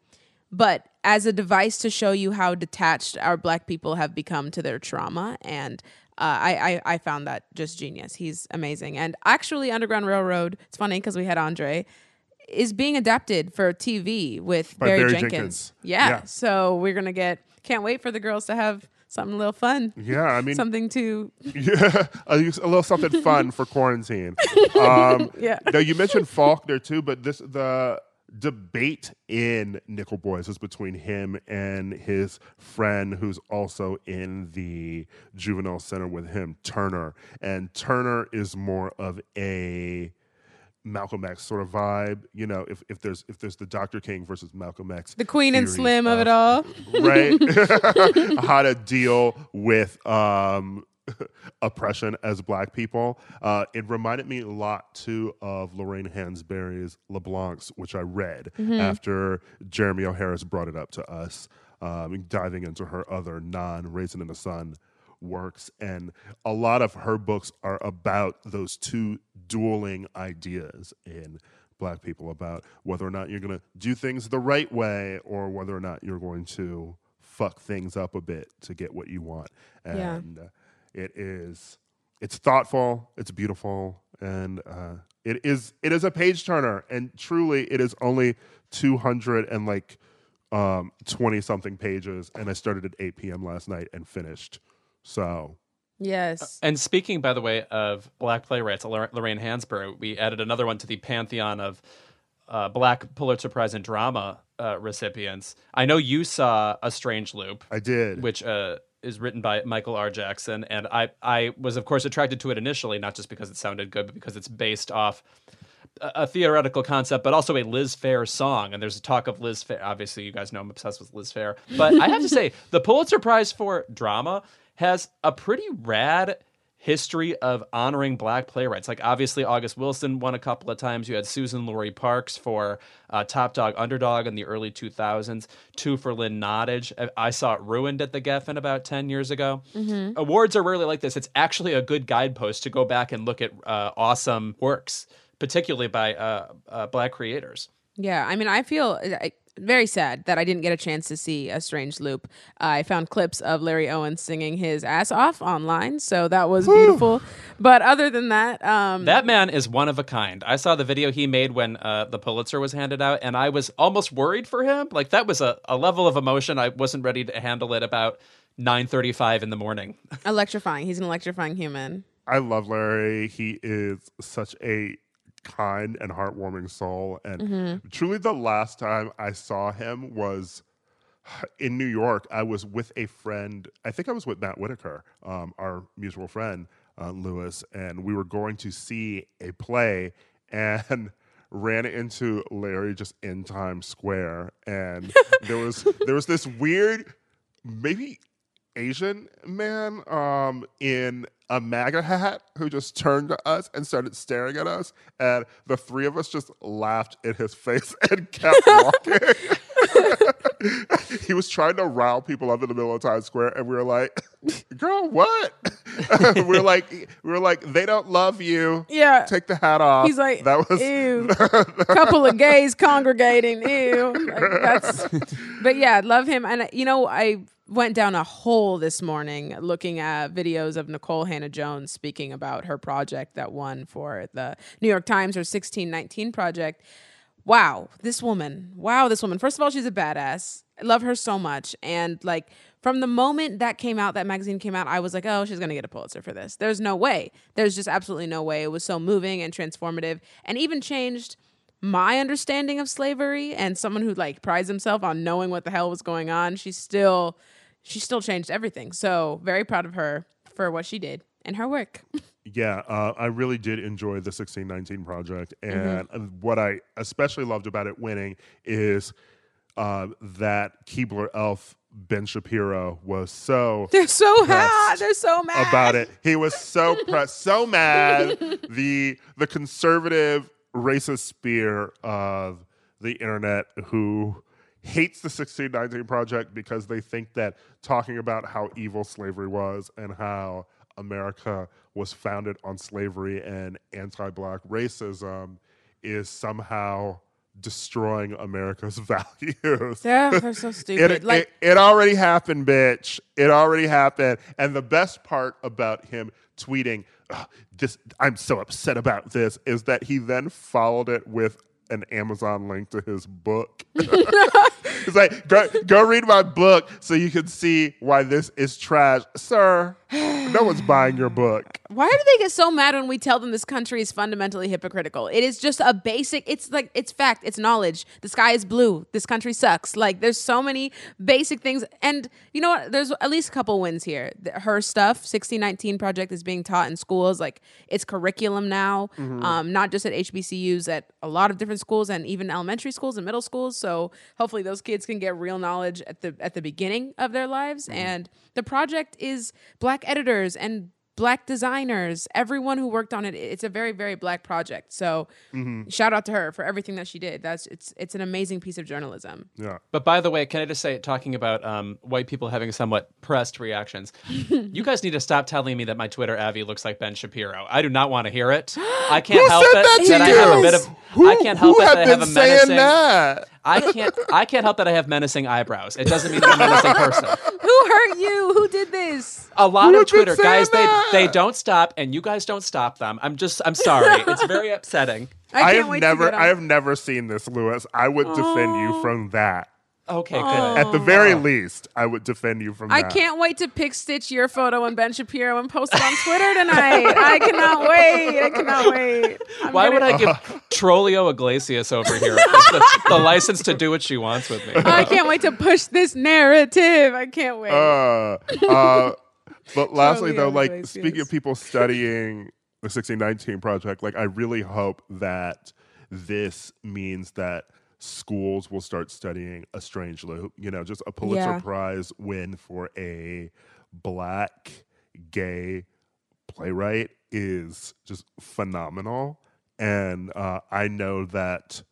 but as a device to show you how detached our black people have become to their trauma. And I, I I found that just genius. He's amazing. And actually, Underground Railroad. It's funny because we had Andre. Is being adapted for TV with By Barry, Barry Jenkins. Jenkins. Yeah. Yeah. So we're gonna get. Can't wait for the girls to have something a little fun Yeah, I mean, something to *laughs* Yeah, a, a little something fun for quarantine. *laughs* Um, Yeah. Now you mentioned Faulkner too, but this the debate in Nickel Boys is between him and his friend who's also in the juvenile center with him, Turner. And Turner is more of a Malcolm X sort of vibe. You know, if, if there's if there's the Dr. King versus Malcolm X, The Queen and Slim of it all. right? *laughs* *laughs* How to deal with um, *laughs* oppression as black people. Uh, it reminded me a lot too of Lorraine Hansberry's Les Blancs, which I read after Jeremy O. Harris brought it up to us, um, diving into her other non Raisin in the Sun works. And a lot of her books are about those two dueling ideas in black people about whether or not you're going to do things the right way or whether or not you're going to fuck things up a bit to get what you want. Yeah. And uh, it is it's thoughtful, it's beautiful, and uh, it is it is a page turner. And truly, it is only two hundred and like um, twenty something pages. And I started at eight p.m. last night and finished. So Yes. And speaking, by the way, of black playwrights, Lor- Lorraine Hansberry, we added another one to the pantheon of uh, black Pulitzer Prize in drama uh, recipients. I know you saw A Strange Loop, I did. which uh, is written by Michael R. Jackson, and I I was of course attracted to it initially, not just because it sounded good, but because it's based off a, a theoretical concept, but also a Liz Phair song. And there's a talk of Liz Phair. Obviously, you guys know I'm obsessed with Liz Phair, but I have to say the Pulitzer Prize for drama has a pretty rad history of honoring black playwrights. Like obviously August Wilson won a couple of times. You had Suzan-Lori Parks for uh, Topdog/Underdog in the early 2000s. Two for Lynn Nottage. I, saw it ruined at the Geffen about 10 years ago. Awards are rarely like this. It's actually a good guidepost to go back and look at uh, awesome works, particularly by uh, uh, black creators. Yeah, I mean, I feel I, very sad that I didn't get a chance to see a strange loop. I found clips of Larry Owens singing his ass off online, so that was beautiful. But other than that, um, That man is one of a kind. I saw the video he made when uh, the Pulitzer was handed out, and I was almost worried for him. Like that was a, a level of emotion I wasn't ready to handle it about 9:35 in the morning. *laughs* electrifying. He's an electrifying human. I love Larry. He is such a kind and heartwarming soul. And truly, the last time I saw him was *sighs* in New York. I was with a friend. I think I was with Matt Whitaker, um, our mutual friend, uh, Louis, and we were going to see a play and *laughs* ran into Larry just in Times Square. And *laughs* there was there was this weird, maybe Asian man um, in a MAGA hat who just turned to us and started staring at us. And the three of us just laughed in his face *laughs* and kept walking. *laughs* he was trying to rile people up in the middle of Times Square, and we were like, "Girl, what?" *laughs* we were like, "We were like, they don't love you. Yeah. take the hat off." He's like, "That was ew. Couple of gays congregating, ew. Like, that's, but yeah, love him. And you know, I went down a hole this morning looking at videos of Nikole Hannah-Jones speaking about her project that won for the New York Times, her 1619 project. Wow, this woman. Wow, this woman. First of all, she's a badass. I love her so much. And like from the moment that came out, that magazine came out, I was like, oh, she's going to get a Pulitzer for this. There's no way. There's just absolutely no way. It was so moving and transformative and even changed my understanding of slavery and someone who like prides himself on knowing what the hell was going on. She still she still changed everything. So, very proud of her for what she did and her work. *laughs* Yeah, uh, I really did enjoy the 1619 project. Mm-hmm. And uh, what I especially loved about it winning is uh, that Keebler elf Ben Shapiro was so *laughs* They're so hot. They're so mad about it. He was so *laughs* pressed, so mad. The the conservative racist spear of the internet who hates the 1619 project because they think that talking about how evil slavery was and how America was founded on slavery and anti-black racism is somehow destroying America's *laughs* values. Yeah, they're so *laughs* stupid. It, like it, it already happened, bitch. It already happened. And the best part about him tweeting, "This, I'm so upset about this," is that he then followed it with an Amazon link to his book. *laughs* He's like, go, go read my book so you can see why this is trash, sir. No one's buying your book. Why do they get so mad when we tell them this country is fundamentally hypocritical? It is just a basic, it's like, it's fact, it's knowledge. The sky is blue. This country sucks. Like, there's so many basic things. And you know what? There's at least a couple wins here. Her stuff, 1619 Project, is being taught in schools. Like, it's curriculum now, um, not just at HBCUs, at a lot of different schools and even elementary schools and middle schools. So hopefully those kids can get real knowledge at the at the beginning of their lives. And the project is black editors and black designers everyone who worked on it it's a very very black project so shout out to her for everything that she did that's it's it's an amazing piece of journalism Yeah. But by the way, can I just say, talking about um, white people having somewhat pressed reactions, *laughs* you guys need to stop telling me that my Twitter Avi looks like Ben Shapiro. I do not want to hear it. *gasps* I can't Who help said it that to I you? have a bit of. Who, I can't help who it had that I have a menacing. that? I can't. I can't help that I have menacing eyebrows. It doesn't mean that I'm a menacing person. *laughs* who hurt you who did this A lot Who of Twitter guys, they that? they don't stop, and you guys don't stop them. I'm just. I'm sorry. *laughs* It's very upsetting. i, I, have never, to get on. I have never seen this, Louis. I would defend you oh. from that. Okay, good. At the very least, I would defend you from I that. can't wait to pick stitch your photo and Ben Shapiro and post it on Twitter tonight. I cannot wait. I cannot wait. I'm Why would gonna- I give *laughs* Trollio Iglesias over here *laughs* the, the license to do what she wants with me? I can't wait to push this narrative. I can't wait. Uh, uh, but *laughs* lastly, Totally though, like Iglesias. speaking of people studying the 1619 project, like I really hope that this means that schools will start studying a strange loop. You know, just a Pulitzer Yeah. Prize win for a black gay playwright is just phenomenal, and uh, I know that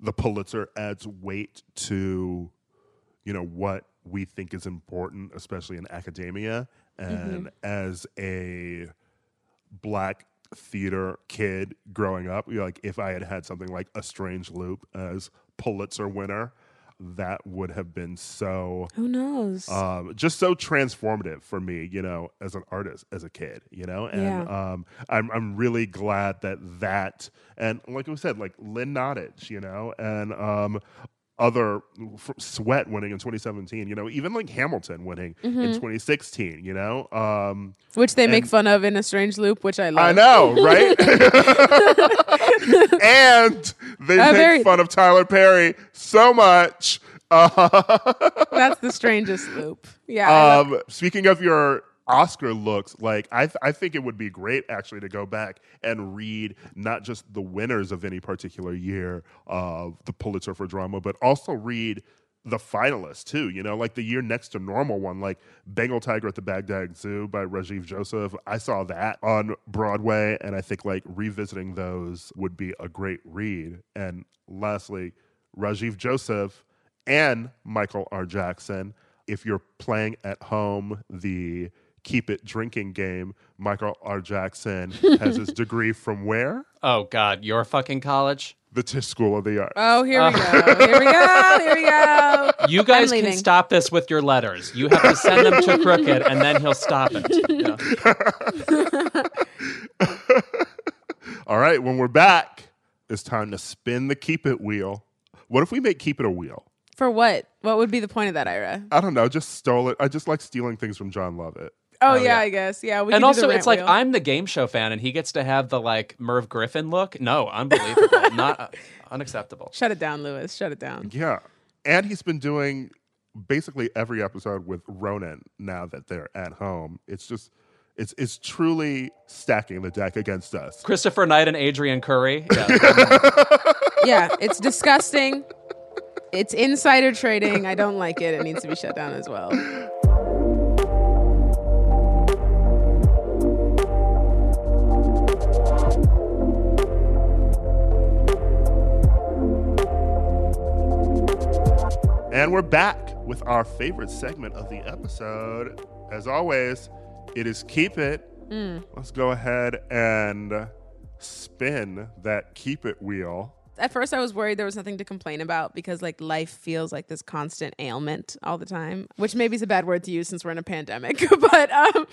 the Pulitzer adds weight to you know what we think is important especially in academia and as a black theater kid growing up you know, like if i had had something like a strange loop as pulitzer winner that would have been so Who knows? um, just so transformative for me, you know, as an artist, as a kid, you know, and Yeah. um, I'm I'm really glad that that and like we said, like Lynn Nottage, you know, and um, other f- Sweat winning in 2017, you know, even like Hamilton winning in 2016, you know, um, which they make fun of in a strange loop, which I love. I know, right? *laughs* and they Uh, make very- fun of Tyler Perry so much. *laughs* That's the strangest loop. Yeah. Um, speaking of your Oscar looks, like I, th- I think it would be great actually to go back and read not just the winners of any particular year of the Pulitzer for drama, but also read the finalists too. You know, like the year next to normal won, like Bengal Tiger at the Baghdad Zoo by Rajiv Joseph. I saw that on Broadway, and I think like revisiting those would be a great read. And lastly, Rajiv Joseph and Michael R. Jackson. If you're playing at home the keep it drinking game, Michael R. Jackson *laughs* has his degree from where? Oh God, your fucking college. The Tisch School of the Arts. oh, here we go. Uh, here we go. Here we go. *laughs* You guys can stop this with your letters. You have to send them to Crooked, and then he'll stop it. Yeah. *laughs* All right, when we're back, it's time to spin the keep it wheel. What if we make keep it a wheel? For what? What would be the point of that, Ira? I don't know, just stole it. I just like stealing things from Jon Lovett. Oh, Oh, yeah, yeah. I guess. Yeah. We And also, it's like wheel. I'm the game show fan, and he gets to have the like Merv Griffin look. No, unbelievable, *laughs* not uh, unacceptable. Shut it down, Louis. Shut it down. Yeah. And he's been doing basically every episode with Ronan now that they're at home. It's just it's it's truly stacking the deck against us. Christopher Knight and Adrianne Curry. *laughs* Yeah. yeah, it's disgusting. It's insider trading. I don't like it. It needs to be shut down as well. And we're back with our favorite segment of the episode. As always, it is Keep It. Let's go ahead and spin that Keep It wheel. At first, I was worried there was nothing to complain about because like life feels like this constant ailment all the time, which maybe is a bad word to use since we're in a pandemic. *laughs* but um,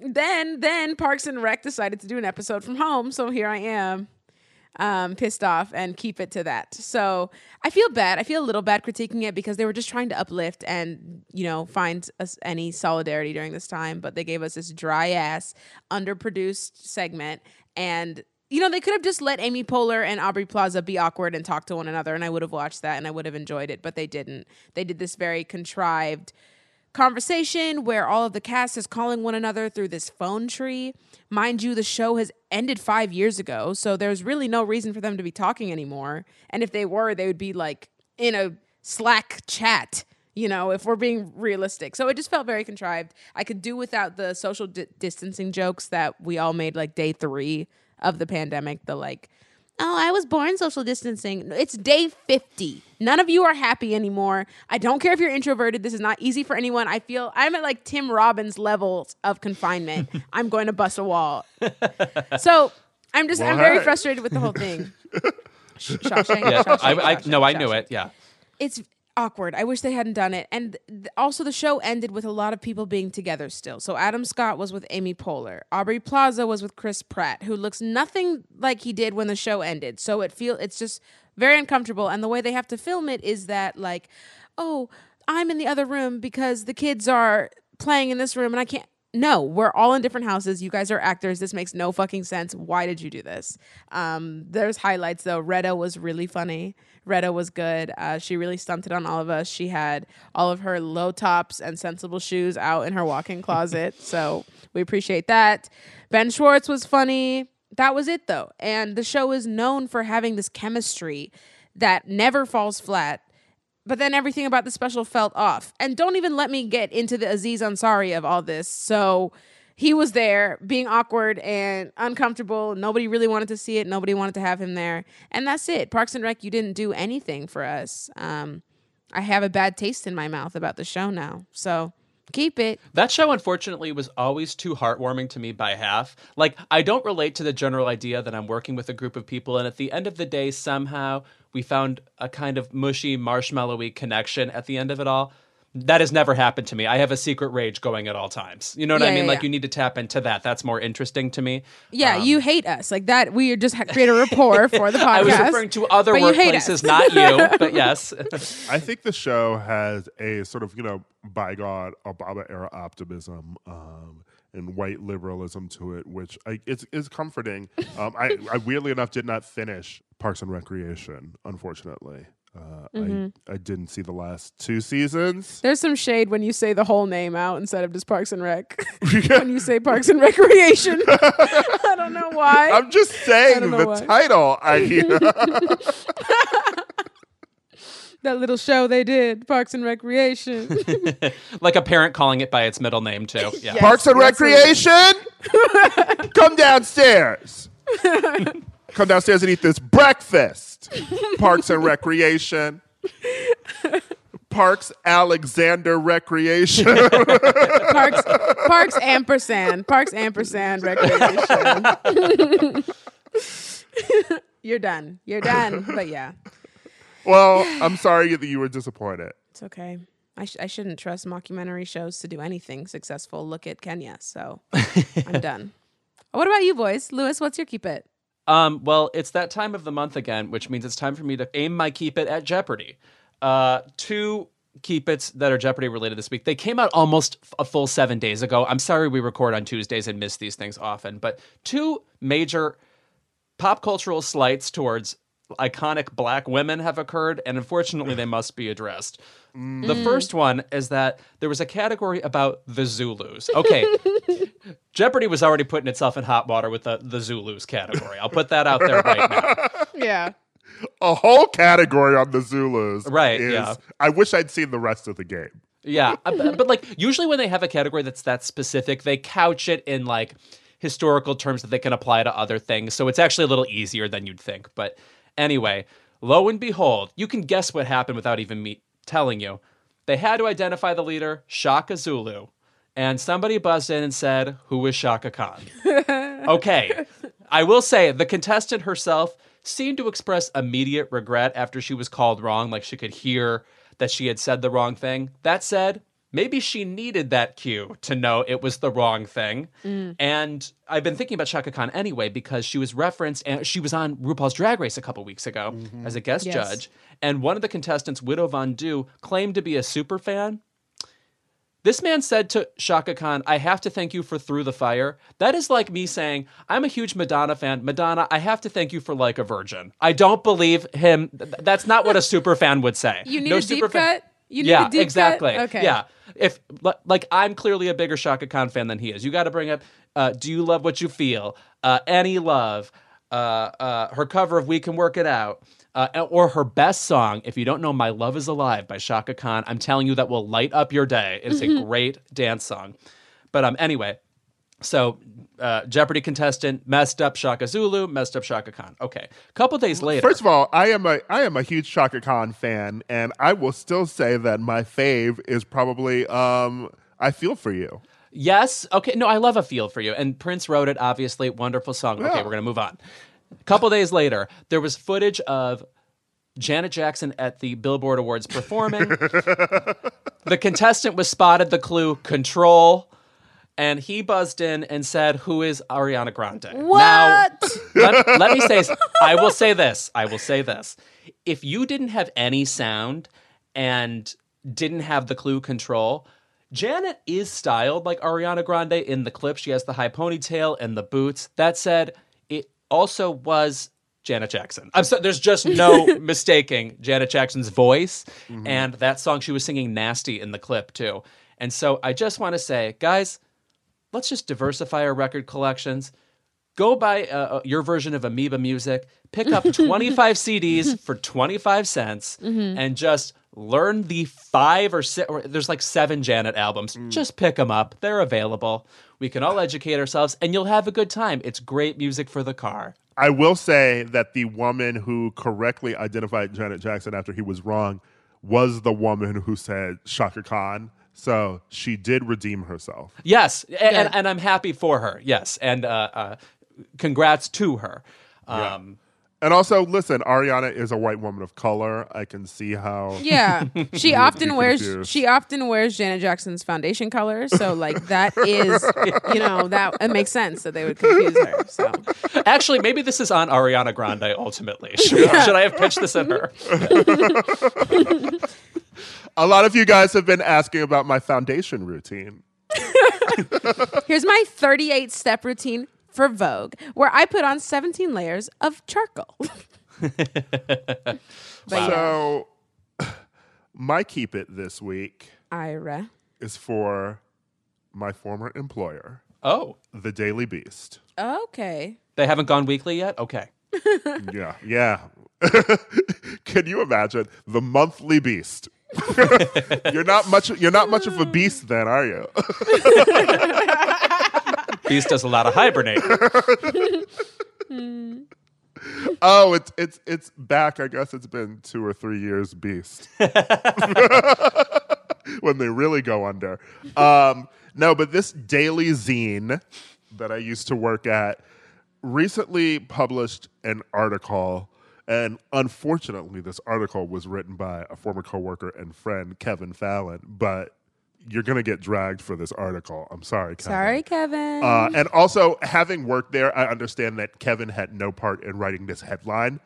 then, then Parks and Rec decided to do an episode from home, so here I am. Um, pissed off and keep it to that. So I feel bad. I feel a little bad critiquing it because they were just trying to uplift and you know find us any solidarity during this time, but they gave us this dry ass, underproduced segment, and you know they could have just let Amy Poehler and Aubrey Plaza be awkward and talk to one another, and I would have watched that and I would have enjoyed it, but they didn't. They did this very contrived conversation where all of the cast is calling one another through this phone tree. Mind you, the show has ended five years ago, so there's really no reason for them to be talking anymore. And if they were, they would be like in a Slack chat, you know, if we're being realistic. So it just felt very contrived. I could do without the social di- distancing jokes that we all made like day three of the pandemic, the like, Oh, I was born social distancing. It's day 50. None of you are happy anymore. I don't care if you're introverted. This is not easy for anyone. I feel I'm at like Tim Robbins levels of confinement. *laughs* I'm going to bust a wall. So I'm just, I'm very frustrated with the whole thing. *laughs* Sh- Shawshank, Yeah, Shawshank, I, I Shawshank, no, I knew it. Yeah. it's awkward. I wish they hadn't done it. And th- also, the show ended with a lot of people being together still. So Adam Scott was with Amy Poehler. Aubrey Plaza was with Chris Pratt, who looks nothing like he did when the show ended. So it feel it's just very uncomfortable. And the way they have to film it is that like, oh, I'm in the other room because the kids are playing in this room and I can't. No, we're all in different houses. You guys are actors. This makes no fucking sense. Why did you do this? Um, there's highlights though. Retta was really funny. Retta was good. Uh, she really stunted on all of us. She had all of her low tops and sensible shoes out in her walk-in closet. *laughs* so we appreciate that. Ben Schwartz was funny. That was it though. And the show is known for having this chemistry that never falls flat but then everything about the special felt off. And don't even let me get into the Aziz Ansari of all this. So he was there being awkward and uncomfortable. Nobody really wanted to see it. Nobody wanted to have him there. And that's it. Parks and Rec, you didn't do anything for us. Um, I have a bad taste in my mouth about the show now. So keep it. That show, unfortunately, was always too heartwarming to me by half. Like, I don't relate to the general idea that I'm working with a group of people, and at the end of the day, somehow we found a kind of mushy, marshmallowy connection at the end of it all. That has never happened to me. I have a secret rage going at all times. You know what Yeah, I mean? yeah, like, yeah. you need to tap into that. That's more interesting to me. Yeah, you hate us. Like that. We just ha- create a rapport *laughs* for the podcast. I was referring to other but you hate us. workplaces, not you, but *laughs* yes. I think the show has a sort of, you know, bygone Obama era optimism um, and white liberalism to it, which I, it's, is comforting. Um, I, I weirdly enough did not finish Parks and Recreation, unfortunately. Uh, Mm-hmm. I, I didn't see the last two seasons. There's some shade when you say the whole name out instead of just Parks and Rec. *laughs* *laughs* when you say Parks and Recreation, *laughs* I don't know why. I'm just saying the why. title. I that little show they did, Parks and Recreation. like a parent calling it by its middle name, too. Yeah. Yes, Parks and absolutely. Recreation, come downstairs. Come downstairs and eat this breakfast. Parks and Recreation. Parks Alexander Recreation. Parks, Parks ampersand, Parks ampersand Recreation. You're done. You're done. But yeah, well, I'm sorry that you were disappointed. it's okay. I, sh- I shouldn't trust mockumentary shows to do anything successful. Look at Kenya. So I'm done. *laughs* What about you, boys? Louis, what's your keep it? Um, well, it's that time of the month again, which means it's time for me to aim my keep it at Jeopardy. Uh, two keep its that are Jeopardy related this week. They came out almost a full seven days ago. I'm sorry we record on Tuesdays and miss these things often, but two major pop cultural slights towards iconic black women have occurred, and unfortunately, they must be addressed. The first one is that there was a category about the Zulus. Okay, *laughs* Jeopardy was already putting itself in hot water with the, the Zulus category. I'll put that out there right now. *laughs* Yeah. A whole category on the Zulus. Right, is- yeah. I wish I'd seen the rest of the game. Yeah, but, but like usually when they have a category that's that specific, they couch it in like historical terms that they can apply to other things. So it's actually a little easier than you'd think. But anyway, lo and behold, you can guess what happened without even me telling you. They had to identify the leader, Shaka Zulu. And somebody buzzed in and said, Who is Chaka Khan? *laughs* okay. I will say the contestant herself seemed to express immediate regret after she was called wrong, like she could hear that she had said the wrong thing. That said, maybe she needed that cue to know it was the wrong thing. Mm. And I've been thinking about Chaka Khan anyway because she was referenced and she was on RuPaul's Drag Race a couple weeks ago mm-hmm. as a guest Yes. judge. And one of the contestants, Widow Von'Du, claimed to be a super fan. This man said to Chaka Khan, I have to thank you for Through the Fire. That is like me saying, I'm a huge Madonna fan. Madonna, I have to thank you for Like a Virgin. I don't believe him. That's not what a super fan would say. You need No a deep fan- cut? You need yeah, a deep cut? exactly. Okay. Yeah. If like I'm clearly a bigger Chaka Khan fan than he is. You got to bring up uh, "Do You Love What You Feel," uh, "Any Love," uh, uh, her cover of "We Can Work It Out," uh, or her best song. If you don't know "My Love Is Alive" by Chaka Khan, I'm telling you that will light up your day. It's a great dance song. But um, anyway, so uh, Jeopardy contestant messed up Shaka Zulu, messed up Chaka Khan. Okay, a couple days later. First of all, I am a I am a huge Chaka Khan fan, and I will still say that my fave is probably um, "I Feel for You." Yes. Okay. No, I love a feel for you. And Prince wrote it, obviously. Wonderful song. Okay, we're going to move on. A couple days later, there was footage of Janet Jackson at the Billboard Awards performing. the contestant was spotted the clue control. And he buzzed in and said, Who is Ariana Grande? Now, What? let, let me say, I will say this. I will say this. If you didn't have any sound and didn't have the clue control, Janet is styled like Ariana Grande in the clip. She has the high ponytail and the boots. That said, also was Janet Jackson. I'm so, there's just no *laughs* mistaking Janet Jackson's voice mm-hmm. and that song she was singing nasty in the clip too. And so I just want to say, guys, let's just diversify our record collections. Go buy uh, uh your version of Amoeba Music, pick up *laughs* 25 CDs for 25 cents, mm-hmm. and just learn the five or six, or there's like seven Janet albums. Mm. Just pick them up. They're available. We can all educate ourselves, and you'll have a good time. It's great music for the car. I will say that the woman who correctly identified Janet Jackson after he was wrong was the woman who said Chaka Khan. So she did redeem herself. Yes, a- and, and, I'm happy for her. Yes, and uh, uh, congrats to her. Um, And also, listen, Ariana is a white woman of color. I can see how. Yeah, *laughs* she often wears confused. she often wears Janet Jackson's foundation color. So like that is *laughs* you know that it makes sense that they would confuse her. So Actually, maybe this is on Ariana Grande ultimately. *laughs* Should, should I have pitched this at her? A lot of you guys have been asking about my foundation routine. here's my 38 step routine for Vogue, where I put on 17 layers of charcoal. *laughs* *laughs* but yeah, So, *laughs* my keep it this week Ira. is for my former employer, Oh, The Daily Beast. Okay. they haven't gone weekly yet? Okay. Yeah, yeah. Can you imagine the monthly beast? you're not much. You're not much of a beast, then, are you? Beast does a lot of hibernating. *laughs* oh, it's it's it's back. I guess it's been two or three years. Beast. *laughs* when they really go under. Um, no, but this daily zine that I used to work at recently published an article. And unfortunately, this article was written by a former coworker and friend, Kevin Fallon. But you're going to get dragged for this article. I'm sorry, Kevin. Sorry, Kevin. Uh, and also, having worked there, I understand that Kevin had no part in writing this headline.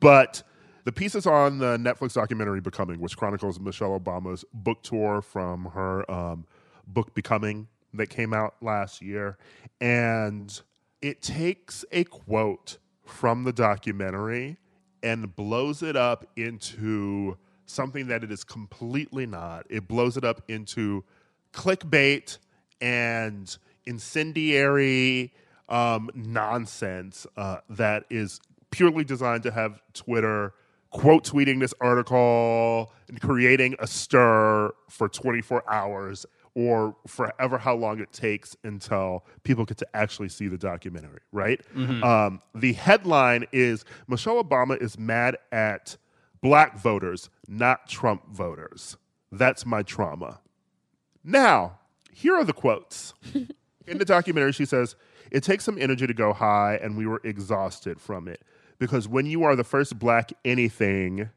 But the piece is on the Netflix documentary Becoming, which chronicles Michelle Obama's book tour from her um, book Becoming that came out last year. And it takes a quote from the documentary and blows it up into something that it is completely not. It blows it up into clickbait and incendiary um, nonsense uh, that is purely designed to have Twitter quote tweeting this article and creating a stir for 24 hours or forever how long it takes until people get to actually see the documentary, right? Um, the headline is Michelle Obama is mad at black voters, not Trump voters. That's my trauma. Now, here are the quotes. *laughs* In the documentary, she says, It takes some energy to go high, and we were exhausted from it. Because when you are the first black anything,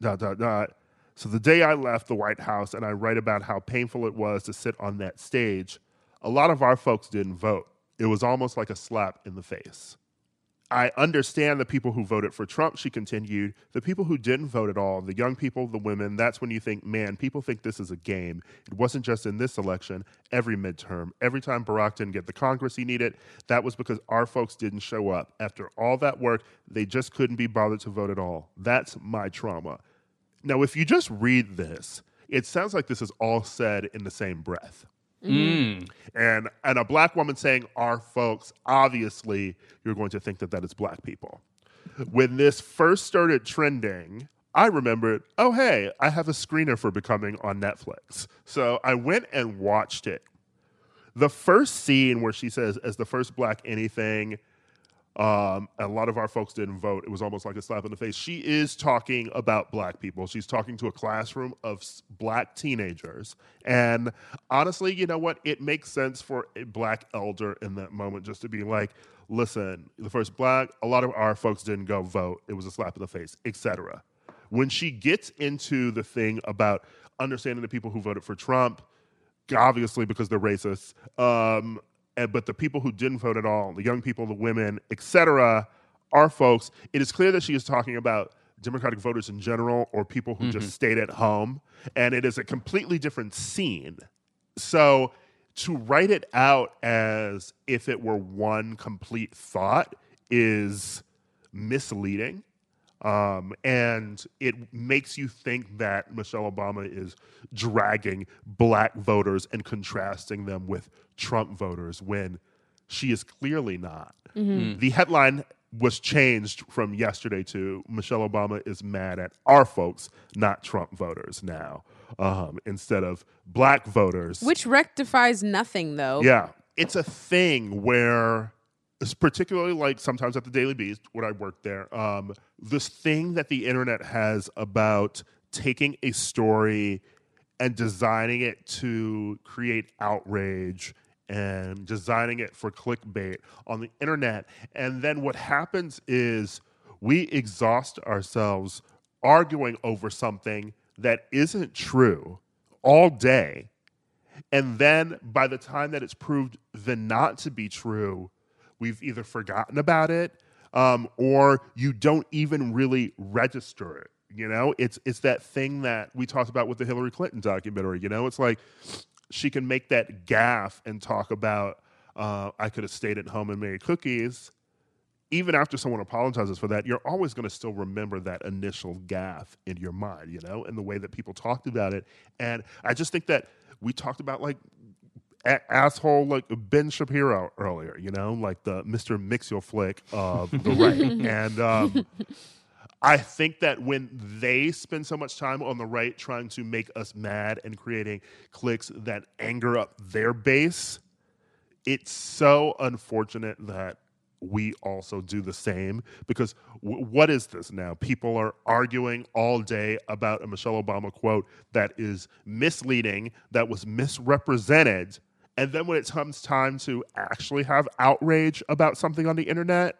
dot, dot, dot, So the day I left the White House and I write about how painful it was to sit on that stage, a lot of our folks didn't vote. It was almost like a slap in the face. I understand the people who voted for Trump, she continued. The people who didn't vote at all, the young people, the women, that's when you think, man, people think this is a game. It wasn't just in this election, every midterm. Every time Barack didn't get the Congress he needed, that was because our folks didn't show up. After all that work, they just couldn't be bothered to vote at all. That's my trauma. Now, if you just read this, it sounds like this is all said in the same breath. Mm. And and a black woman saying our folks, obviously you're going to think that that is black people. When this first started trending, I remembered, oh hey, I have a screener for becoming on Netflix. So I went and watched it. The first scene where she says as the first black anything um, a lot of our folks didn't vote. It was almost like a slap in the face. She is talking about black people. She's talking to a classroom of black teenagers. And honestly, you know what? It makes sense for a black elder in that moment just to be like, listen, the first black, a lot of our folks didn't go vote. It was a slap in the face, etc. When she gets into the thing about understanding the people who voted for Trump, obviously because they're racist. Um, but the people who didn't vote at all, the young people, the women, etc., are folks. It is clear that she is talking about Democratic voters in general or people who just stayed at home, and it is a completely different scene. So to write it out as if it were one complete thought is misleading. Um, and it makes you think that Michelle Obama is dragging black voters and contrasting them with Trump voters when she is clearly not. The headline was changed from yesterday to Michelle Obama is mad at our folks, not Trump voters now, um, instead of black voters. Which rectifies nothing, though. Yeah, it's a thing where, it's particularly like sometimes at the Daily Beast, when I worked there, um, this thing that the internet has about taking a story and designing it to create outrage and designing it for clickbait on the internet. And then what happens is we exhaust ourselves arguing over something that isn't true all day. And then by the time that it's proved the not to be true, we've either forgotten about it um, or you don't even really register it. You know, it's it's that thing that we talked about with the Hillary Clinton documentary. You know, it's like she can make that gaffe and talk about uh, I could have stayed at home and made cookies. Even after someone apologizes for that, you're always going to still remember that initial gaffe in your mind, you know, and the way that people talked about it. And I just think that we talked about like a- asshole like Ben Shapiro earlier, you know, like the Mr. Mxyzptlk of the right. *laughs* and um, I think that when they spend so much time on the right trying to make us mad and creating clicks that anger up their base, it's so unfortunate that we also do the same because w- what is this now? People are arguing all day about a Michelle Obama quote that is misleading, that was misrepresented. And then when it comes time to actually have outrage about something on the internet,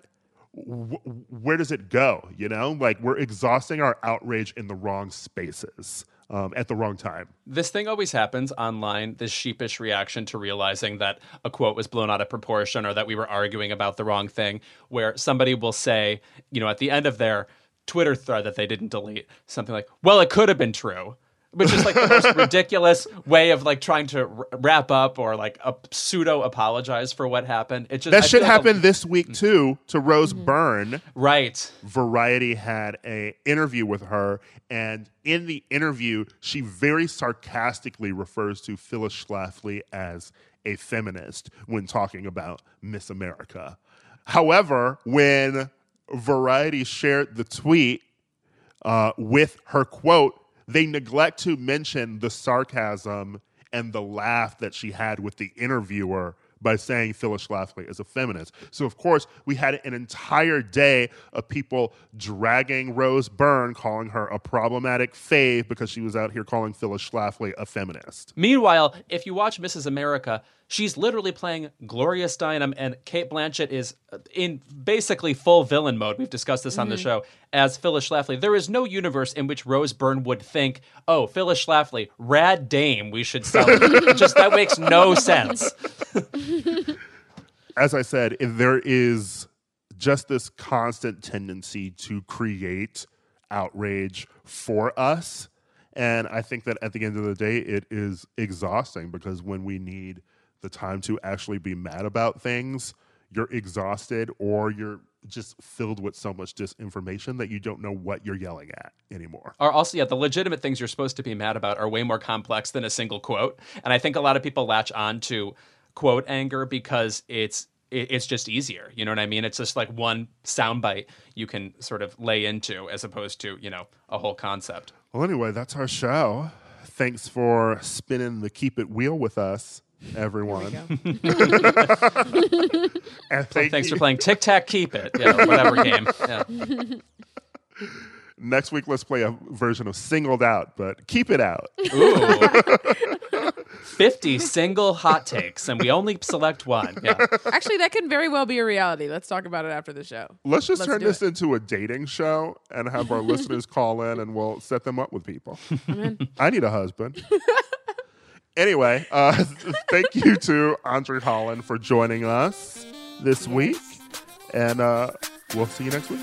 where does it go? You know, like we're exhausting our outrage in the wrong spaces um, at the wrong time. This thing always happens online this sheepish reaction to realizing that a quote was blown out of proportion or that we were arguing about the wrong thing, where somebody will say, you know, at the end of their Twitter thread that they didn't delete, something like, well, it could have been true. Which is like the most ridiculous way of like trying to r- wrap up or like a pseudo apologize for what happened. It just That I should feel like a- happen this week too to Rose Byrne. right. Variety had a interview with her, and in the interview, she very sarcastically refers to Phyllis Schlafly as a feminist when talking about Miss America. However, when Variety shared the tweet uh, with her quote, they neglect to mention the sarcasm and the laugh that she had with the interviewer by saying Phyllis Schlafly is a feminist. So, of course, we had an entire day of people dragging Rose Byrne, calling her a problematic fave because she was out here calling Phyllis Schlafly a feminist. Meanwhile, if you watch Mrs. America, she's literally playing Gloria Steinem, and Cate Blanchett is uh, in basically full villain mode. We've discussed this on the mm-hmm. show as Phyllis Schlafly. There is no universe in which Rose Byrne would think, "Oh, Phyllis Schlafly, rad dame, we should sell." *laughs* Just that makes no sense. *laughs* as I said, if there is just this constant tendency to create outrage for us. And I think that at the end of the day, it is exhausting because when we need the time to actually be mad about things, you're exhausted or you're just filled with so much disinformation that you don't know what you're yelling at anymore. Or also, yeah, the legitimate things you're supposed to be mad about are way more complex than a single quote. And I think a lot of people latch on to quote anger because it's it's just easier. You know what I mean? It's just like one soundbite you can sort of lay into as opposed to, you know, a whole concept. Well, anyway, that's our show. Thanks for spinning the keep it wheel with us, everyone. and *laughs* thank Thanks you- for playing Tic Tac Keep It. Yeah, whatever game. Yeah. *laughs* Next week, let's play a version of Singled Out, but keep it out. Ooh. *laughs* 50 single hot takes, and we only select one. Yeah. Actually, that can very well be a reality. Let's talk about it after the show. Let's just Let's turn do this it. into a dating show and have our listeners call in and we'll set them up with people. I need a husband. Anyway, uh, *laughs* thank you to Andre Holland for joining us this week. And uh, we'll see you next week.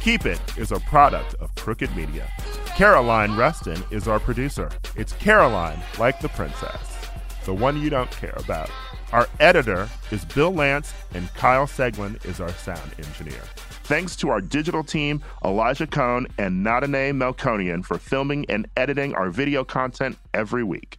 Keep It is a product of Crooked Media. Caroline Reston is our producer. It's Caroline, like the princess, the one you don't care about. Our editor is Bill Lance, and Kyle Seglin is our sound engineer. Thanks to our digital team, Elijah Cohn and Nadine Melkonian, for filming and editing our video content every week.